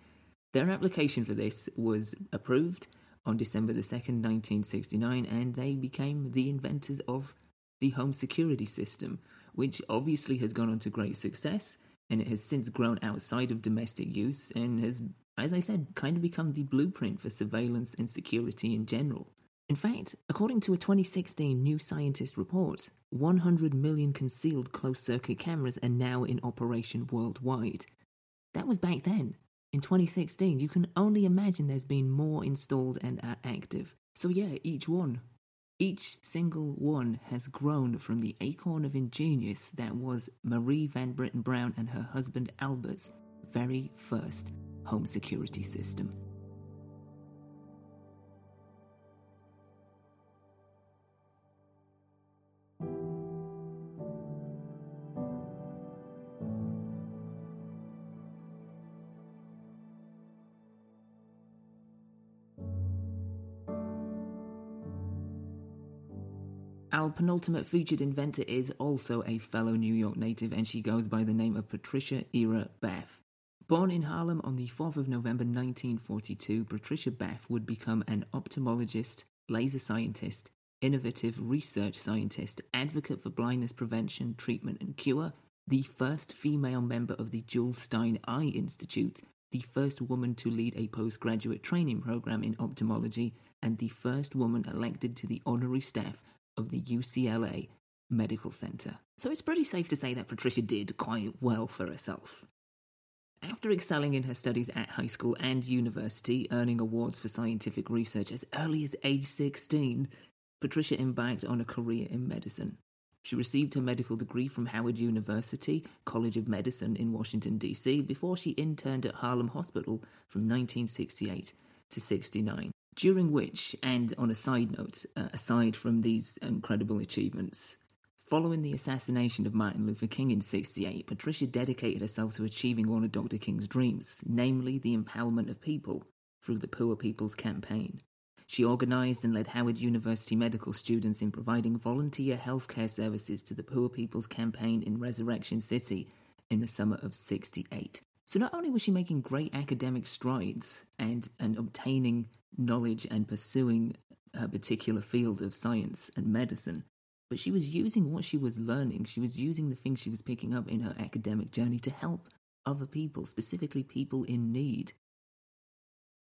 Their application for this was approved on December the 2nd, 1969, and they became the inventors of the home security system, which obviously has gone on to great success and it has since grown outside of domestic use and has, as I said, kind of become the blueprint for surveillance and security in general. In fact, according to a 2016 New Scientist report, 100 million concealed closed circuit cameras are now in operation worldwide. That was back then. In 2016, you can only imagine there's been more installed and are active. So, yeah, each one. Each single one has grown from the acorn of ingenious that was Marie Van Brittan Brown and her husband Albert's very first home security system. Our penultimate featured inventor is also a fellow New York native, and she goes by the name of Patricia Era Bath. Born in Harlem on the 4th of November 1942, Patricia Bath would become an ophthalmologist, laser scientist, innovative research scientist, advocate for blindness prevention, treatment, and cure, the first female member of the Jules Stein Eye Institute, the first woman to lead a postgraduate training program in ophthalmology, and the first woman elected to the honorary staff of the UCLA Medical Center. So it's pretty safe to say that Patricia did quite well for herself. After excelling in her studies at high school and university, earning awards for scientific research as early as age 16, Patricia embarked on a career in medicine. She received her medical degree from Howard University, College of Medicine in Washington, D.C., before she interned at Harlem Hospital from 1968 to 69 during which, and on a side note, uh, aside from these incredible achievements, following the assassination of Martin Luther King in 68, Patricia dedicated herself to achieving one of Dr. King's dreams, namely the empowerment of people through the Poor People's Campaign. She organized and led Howard University medical students in providing volunteer healthcare services to the Poor People's Campaign in Resurrection City in the summer of 68. So not only was she making great academic strides and, and obtaining knowledge and pursuing her particular field of science and medicine, but she was using what she was learning, she was using the things she was picking up in her academic journey to help other people, specifically people in need.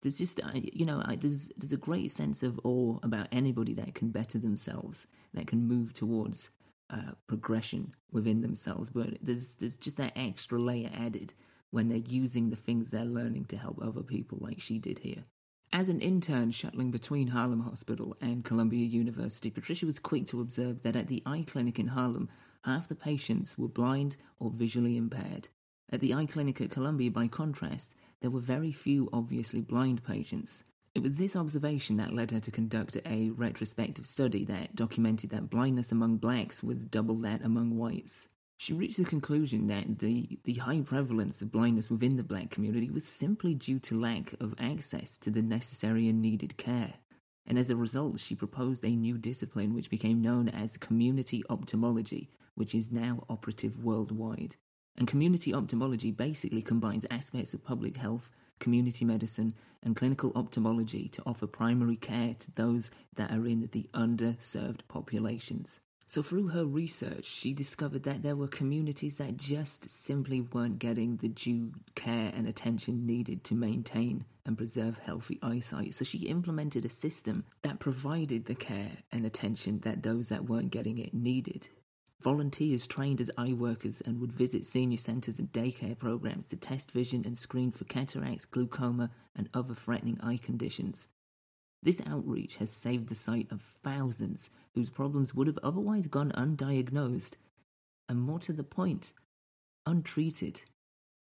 There's just, you know, there's there's a great sense of awe about anybody that can better themselves, that can move towards uh, progression within themselves. But there's there's just that extra layer added when they're using the things they're learning to help other people, like she did here. As an intern shuttling between Harlem Hospital and Columbia University, Patricia was quick to observe that at the eye clinic in Harlem, half the patients were blind or visually impaired. At the eye clinic at Columbia, by contrast, there were very few obviously blind patients. It was this observation that led her to conduct a retrospective study that documented that blindness among blacks was double that among whites. She reached the conclusion that the, the high prevalence of blindness within the black community was simply due to lack of access to the necessary and needed care. And as a result, she proposed a new discipline which became known as community ophthalmology, which is now operative worldwide. And community ophthalmology basically combines aspects of public health, community medicine, and clinical ophthalmology to offer primary care to those that are in the underserved populations. So, through her research, she discovered that there were communities that just simply weren't getting the due care and attention needed to maintain and preserve healthy eyesight. So, she implemented a system that provided the care and attention that those that weren't getting it needed. Volunteers trained as eye workers and would visit senior centres and daycare programs to test vision and screen for cataracts, glaucoma, and other threatening eye conditions. This outreach has saved the sight of thousands whose problems would have otherwise gone undiagnosed, and more to the point, untreated.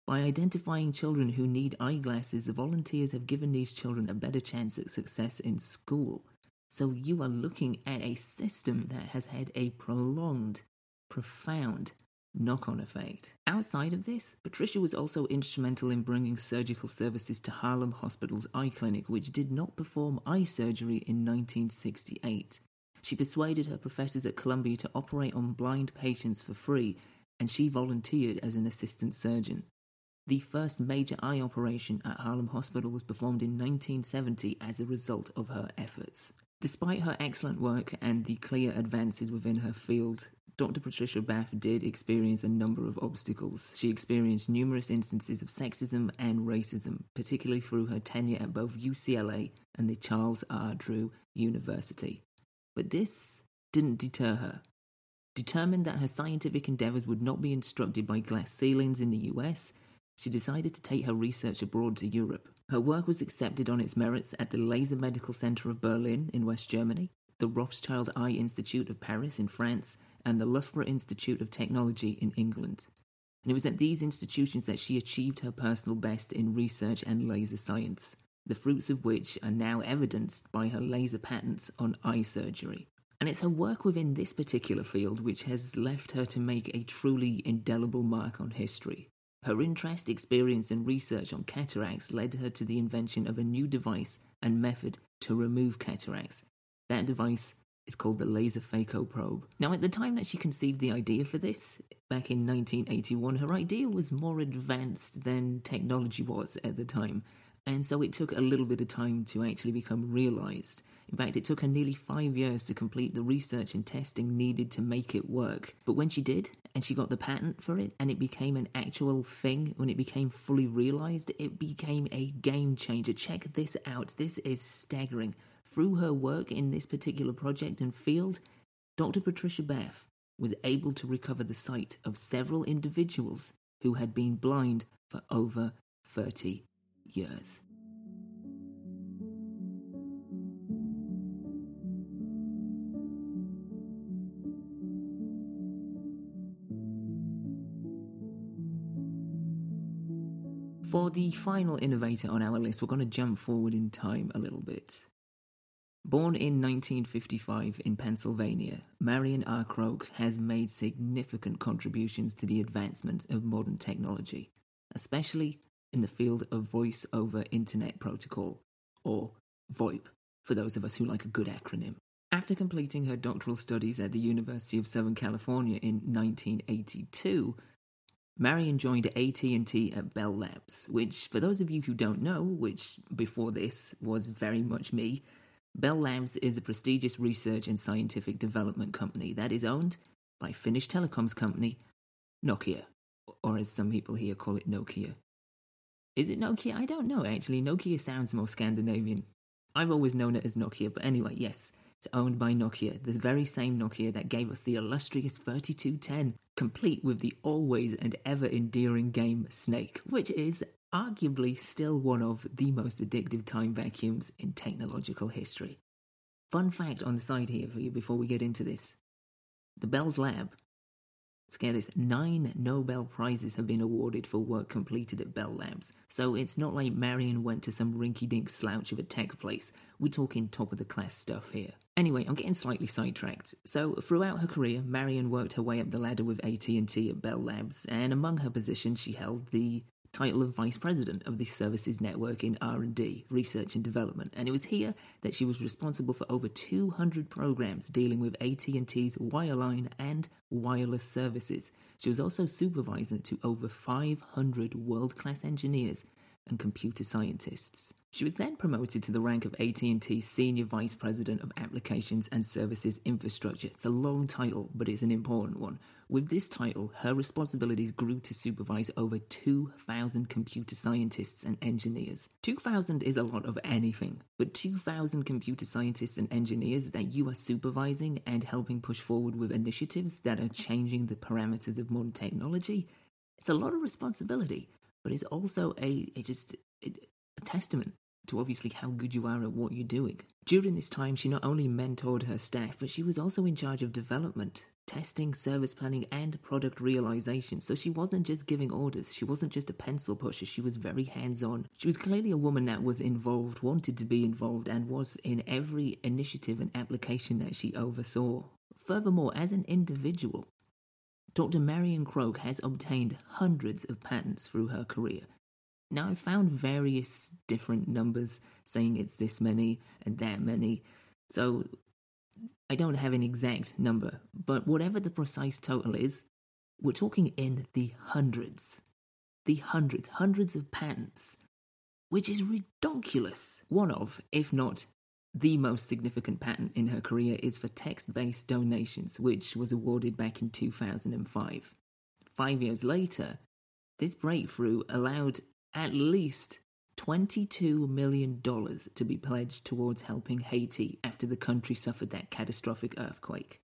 By identifying children who need eyeglasses, the volunteers have given these children a better chance at success in school. So you are looking at a system that has had a prolonged, profound knock on effect. Outside of this, Patricia was also instrumental in bringing surgical services to Harlem Hospital's eye clinic, which did not perform eye surgery in 1968. She persuaded her professors at Columbia to operate on blind patients for free, and she volunteered as an assistant surgeon. The first major eye operation at Harlem Hospital was performed in 1970 as a result of her efforts. Despite her excellent work and the clear advances within her field, Dr. Patricia Bath did experience a number of obstacles. She experienced numerous instances of sexism and racism, particularly through her tenure at both UCLA and the Charles R. Drew University. But this didn't deter her. Determined that her scientific endeavours would not be instructed by glass ceilings in the US, she decided to take her research abroad to Europe. Her work was accepted on its merits at the Laser Medical Center of Berlin in West Germany, the Rothschild Eye Institute of Paris in France, and the Loughborough Institute of Technology in England. And it was at these institutions that she achieved her personal best in research and laser science, the fruits of which are now evidenced by her laser patents on eye surgery. And it's her work within this particular field which has left her to make a truly indelible mark on history. Her interest, experience, and research on cataracts led her to the invention of a new device and method to remove cataracts. That device is called the laser phaco probe. Now, at the time that she conceived the idea for this, back in 1981, her idea was more advanced than technology was at the time, and so it took a little bit of time to actually become realized. In fact, it took her nearly five years to complete the research and testing needed to make it work. But when she did, and she got the patent for it, and it became an actual thing, when it became fully realized, it became a game changer. Check this out. This is staggering. Through her work in this particular project and field, Dr. Patricia Bath was able to recover the sight of several individuals who had been blind for over 30 years. For the final innovator on our list, we're going to jump forward in time a little bit. Born in 1955 in Pennsylvania, Marian R. Croak has made significant contributions to the advancement of modern technology, especially in the field of Voice over Internet Protocol, or VoIP, for those of us who like a good acronym. After completing her doctoral studies at the University of Southern California in 1982, Marian joined AT&T at Bell Labs, which for those of you who don't know, which before this was very much me, Bell Labs is a prestigious research and scientific development company that is owned by Finnish telecoms company Nokia, or as some people here call it Nokia. Is it Nokia? I don't know actually. Nokia sounds more Scandinavian. I've always known it as Nokia, but anyway, yes, it's owned by Nokia, the very same Nokia that gave us the illustrious 3210, complete with the always and ever endearing game Snake, which is arguably still one of the most addictive time vacuums in technological history. Fun fact on the side here for you before we get into this the Bell's Lab Scare this, nine Nobel Prizes have been awarded for work completed at Bell Labs, so it's not like Marian went to some rinky dink slouch of a tech place. We're talking top of the class stuff here. Anyway, I'm getting slightly sidetracked. So, throughout her career, Marian worked her way up the ladder with AT&T at Bell Labs, and among her positions, she held the title of vice president of the services network in R&D, research and development, and it was here that she was responsible for over 200 programs dealing with AT&T's wireline and wireless services. She was also supervisor to over 500 world-class engineers and computer scientists. She was then promoted to the rank of AT&T's Senior Vice President of Applications and Services Infrastructure. It's a long title, but it's an important one. With this title, her responsibilities grew to supervise over 2,000 computer scientists and engineers. 2,000 is a lot of anything, but 2,000 computer scientists and engineers that you are supervising and helping push forward with initiatives that are changing the parameters of modern technology, it's a lot of responsibility, but it's also a, just a testament to obviously how good you are at what you're doing. During this time, she not only mentored her staff, but she was also in charge of development, testing, service planning, and product realization. So she wasn't just giving orders, she wasn't just a pencil pusher, she was very hands on. She was clearly a woman that was involved, wanted to be involved, and was in every initiative and application that she oversaw. Furthermore, as an individual, Dr. Marian Croak has obtained hundreds of patents through her career, now, I found various different numbers saying it's this many and that many, so I don't have an exact number, but whatever the precise total is, we're talking in the hundreds. The hundreds, hundreds of patents, which is ridiculous. One of, if not the most significant patent in her career is for text based donations, which was awarded back in 2005. Five years later, this breakthrough allowed at least $22 million to be pledged towards helping Haiti after the country suffered that catastrophic earthquake.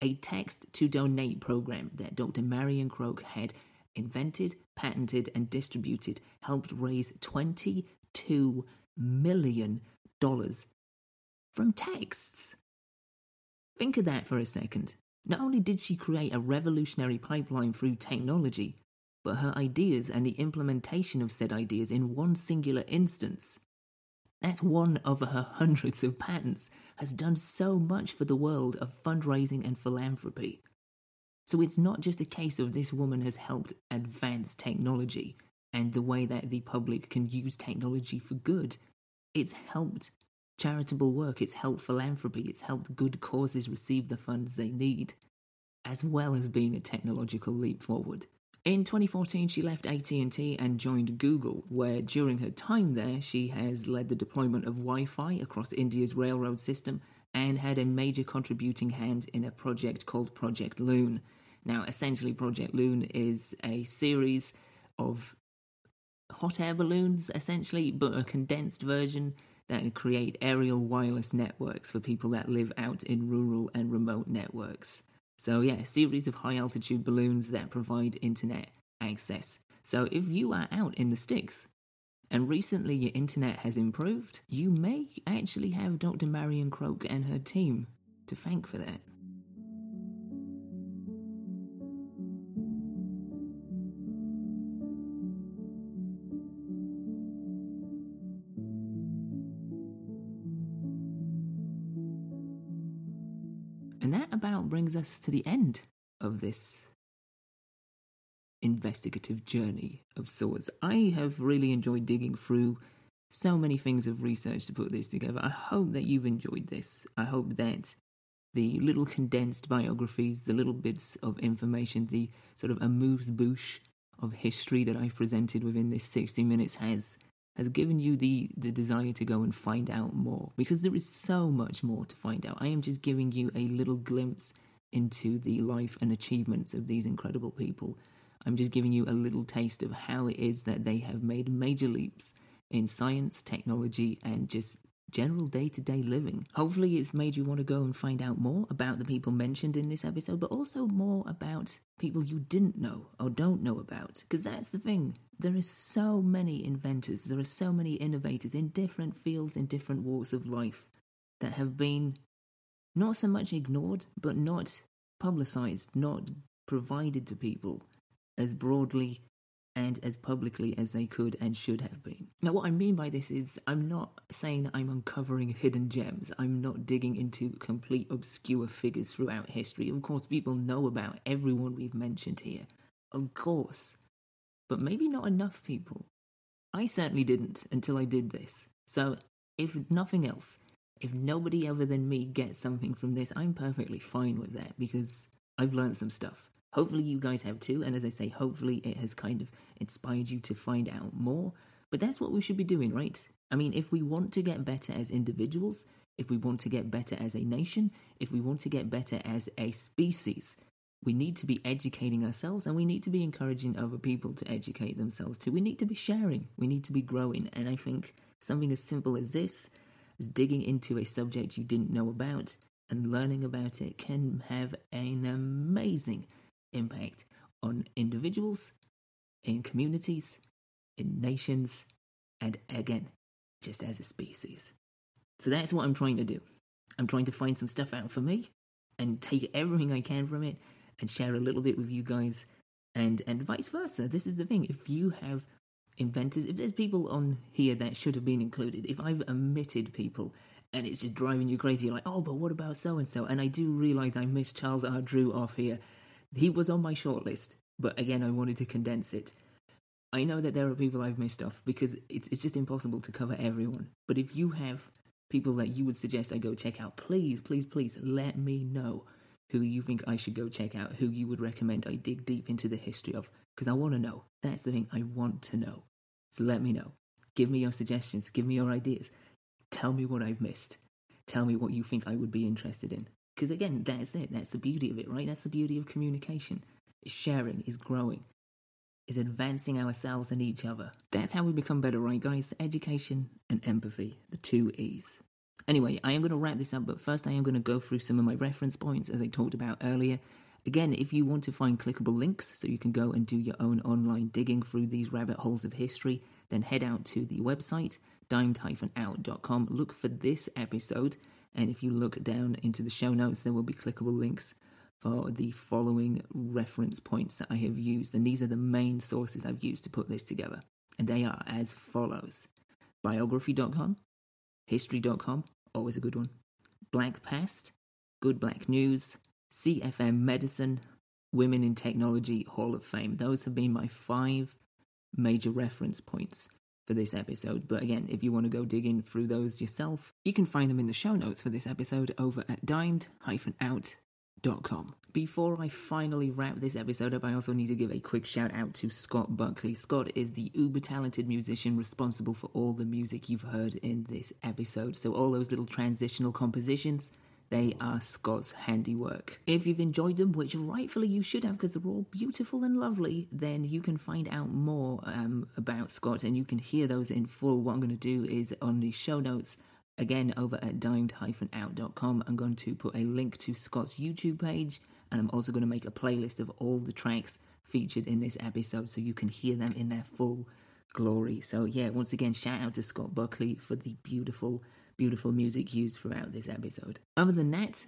A text to donate program that Dr. Marian Croak had invented, patented, and distributed helped raise $22 million from texts. Think of that for a second. Not only did she create a revolutionary pipeline through technology, but her ideas and the implementation of said ideas in one singular instance. That's one of her hundreds of patents, has done so much for the world of fundraising and philanthropy. So it's not just a case of this woman has helped advance technology and the way that the public can use technology for good. It's helped charitable work, it's helped philanthropy, it's helped good causes receive the funds they need, as well as being a technological leap forward. In 2014, she left AT&T and joined Google, where during her time there, she has led the deployment of Wi-Fi across India's railroad system and had a major contributing hand in a project called Project Loon. Now, essentially, Project Loon is a series of hot air balloons, essentially, but a condensed version that create aerial wireless networks for people that live out in rural and remote networks. So, yeah, a series of high altitude balloons that provide internet access. So, if you are out in the sticks and recently your internet has improved, you may actually have Dr. Marian Croak and her team to thank for that. And that about brings us to the end of this investigative journey of sorts. I have really enjoyed digging through so many things of research to put this together. I hope that you've enjoyed this. I hope that the little condensed biographies, the little bits of information, the sort of amuse bouche of history that I've presented within this 60 minutes has has given you the, the desire to go and find out more because there is so much more to find out. I am just giving you a little glimpse into the life and achievements of these incredible people. I'm just giving you a little taste of how it is that they have made major leaps in science, technology, and just general day to day living. Hopefully, it's made you want to go and find out more about the people mentioned in this episode, but also more about people you didn't know or don't know about. Because that's the thing. There are so many inventors, there are so many innovators in different fields, in different walks of life that have been not so much ignored, but not publicized, not provided to people as broadly and as publicly as they could and should have been. Now, what I mean by this is, I'm not saying that I'm uncovering hidden gems. I'm not digging into complete obscure figures throughout history. Of course, people know about everyone we've mentioned here. Of course. But maybe not enough people. I certainly didn't until I did this. So, if nothing else, if nobody other than me gets something from this, I'm perfectly fine with that because I've learned some stuff. Hopefully, you guys have too. And as I say, hopefully, it has kind of inspired you to find out more. But that's what we should be doing, right? I mean, if we want to get better as individuals, if we want to get better as a nation, if we want to get better as a species, we need to be educating ourselves and we need to be encouraging other people to educate themselves too. We need to be sharing, we need to be growing. And I think something as simple as this, as digging into a subject you didn't know about and learning about it, can have an amazing impact on individuals, in communities, in nations, and again, just as a species. So that's what I'm trying to do. I'm trying to find some stuff out for me and take everything I can from it and share a little bit with you guys and and vice versa. This is the thing. If you have inventors, if there's people on here that should have been included, if I've omitted people and it's just driving you crazy, you're like, oh, but what about so and so? And I do realize I missed Charles R. Drew off here he was on my shortlist, but again, I wanted to condense it. I know that there are people I've missed off because it's it's just impossible to cover everyone. But if you have people that you would suggest I go check out, please, please, please let me know who you think I should go check out, who you would recommend I dig deep into the history of, because I want to know. That's the thing, I want to know. So let me know. Give me your suggestions, give me your ideas. Tell me what I've missed. tell me what you think I would be interested in. Because again, that's it. That's the beauty of it, right? That's the beauty of communication. Is sharing, is growing, is advancing ourselves and each other. That's how we become better, right, guys? Education and empathy, the two E's. Anyway, I am going to wrap this up, but first I am going to go through some of my reference points as I talked about earlier. Again, if you want to find clickable links so you can go and do your own online digging through these rabbit holes of history, then head out to the website dimed-out.com. Look for this episode, and if you look down into the show notes, there will be clickable links for the following reference points that I have used. And these are the main sources I've used to put this together. And they are as follows biography.com, history.com, always a good one, Black Past, Good Black News, CFM Medicine, Women in Technology Hall of Fame. Those have been my five major reference points for this episode. But again, if you want to go digging through those yourself, you can find them in the show notes for this episode over at dimed-out.com. Before I finally wrap this episode up, I also need to give a quick shout out to Scott Buckley. Scott is the uber talented musician responsible for all the music you've heard in this episode. So, all those little transitional compositions they are Scott's handiwork. If you've enjoyed them, which rightfully you should have because they're all beautiful and lovely, then you can find out more um, about Scott and you can hear those in full. What I'm going to do is on the show notes, again over at dimed-out.com, I'm going to put a link to Scott's YouTube page and I'm also going to make a playlist of all the tracks featured in this episode so you can hear them in their full glory. So, yeah, once again, shout out to Scott Buckley for the beautiful beautiful music used throughout this episode. Other than that,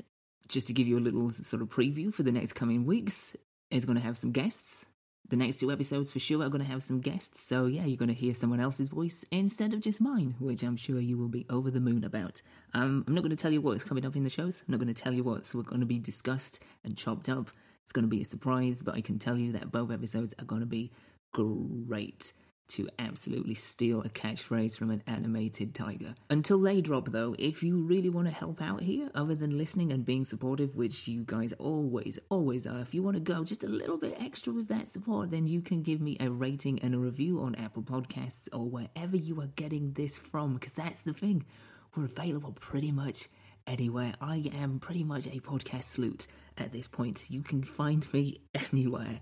just to give you a little sort of preview for the next coming weeks, is going to have some guests. The next two episodes for sure are going to have some guests, so yeah, you're going to hear someone else's voice instead of just mine, which I'm sure you will be over the moon about. Um, I'm not going to tell you what's coming up in the shows. I'm not going to tell you what's going to be discussed and chopped up. It's going to be a surprise, but I can tell you that both episodes are going to be great to absolutely steal a catchphrase from an animated tiger. Until they drop, though, if you really want to help out here, other than listening and being supportive, which you guys always, always are, if you want to go just a little bit extra with that support, then you can give me a rating and a review on Apple Podcasts or wherever you are getting this from, because that's the thing. We're available pretty much anywhere. I am pretty much a podcast sloot at this point. You can find me anywhere.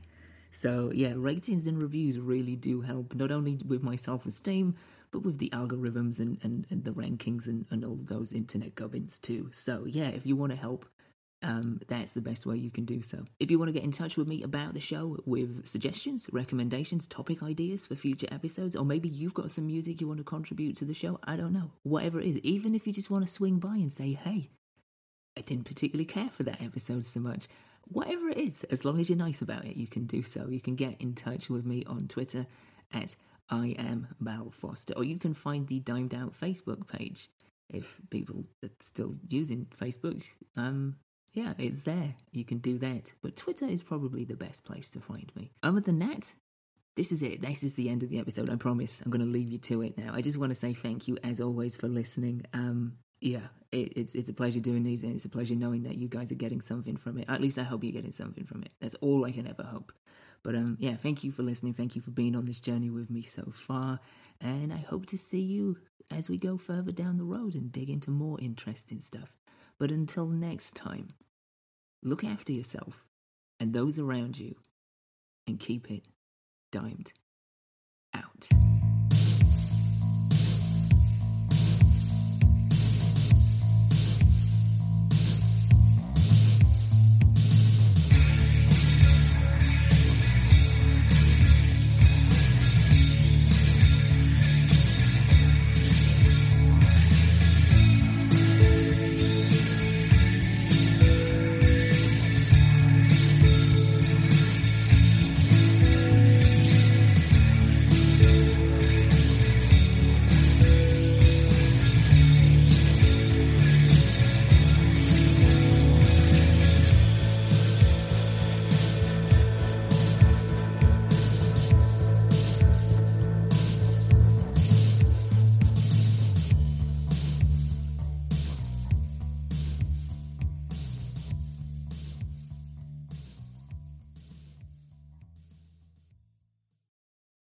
So, yeah, ratings and reviews really do help, not only with my self esteem, but with the algorithms and, and, and the rankings and, and all those internet gubbins too. So, yeah, if you want to help, um, that's the best way you can do so. If you want to get in touch with me about the show with suggestions, recommendations, topic ideas for future episodes, or maybe you've got some music you want to contribute to the show, I don't know. Whatever it is, even if you just want to swing by and say, hey, I didn't particularly care for that episode so much whatever it is, as long as you're nice about it, you can do so. You can get in touch with me on Twitter at I am Mal Foster, or you can find the Dimed Out Facebook page if people are still using Facebook. Um, yeah, it's there. You can do that. But Twitter is probably the best place to find me. Other than that, this is it. This is the end of the episode. I promise. I'm going to leave you to it now. I just want to say thank you, as always, for listening. Um, yeah, it, it's it's a pleasure doing these, and it's a pleasure knowing that you guys are getting something from it. At least I hope you're getting something from it. That's all I can ever hope. But um, yeah, thank you for listening. Thank you for being on this journey with me so far, and I hope to see you as we go further down the road and dig into more interesting stuff. But until next time, look after yourself and those around you, and keep it dimed out.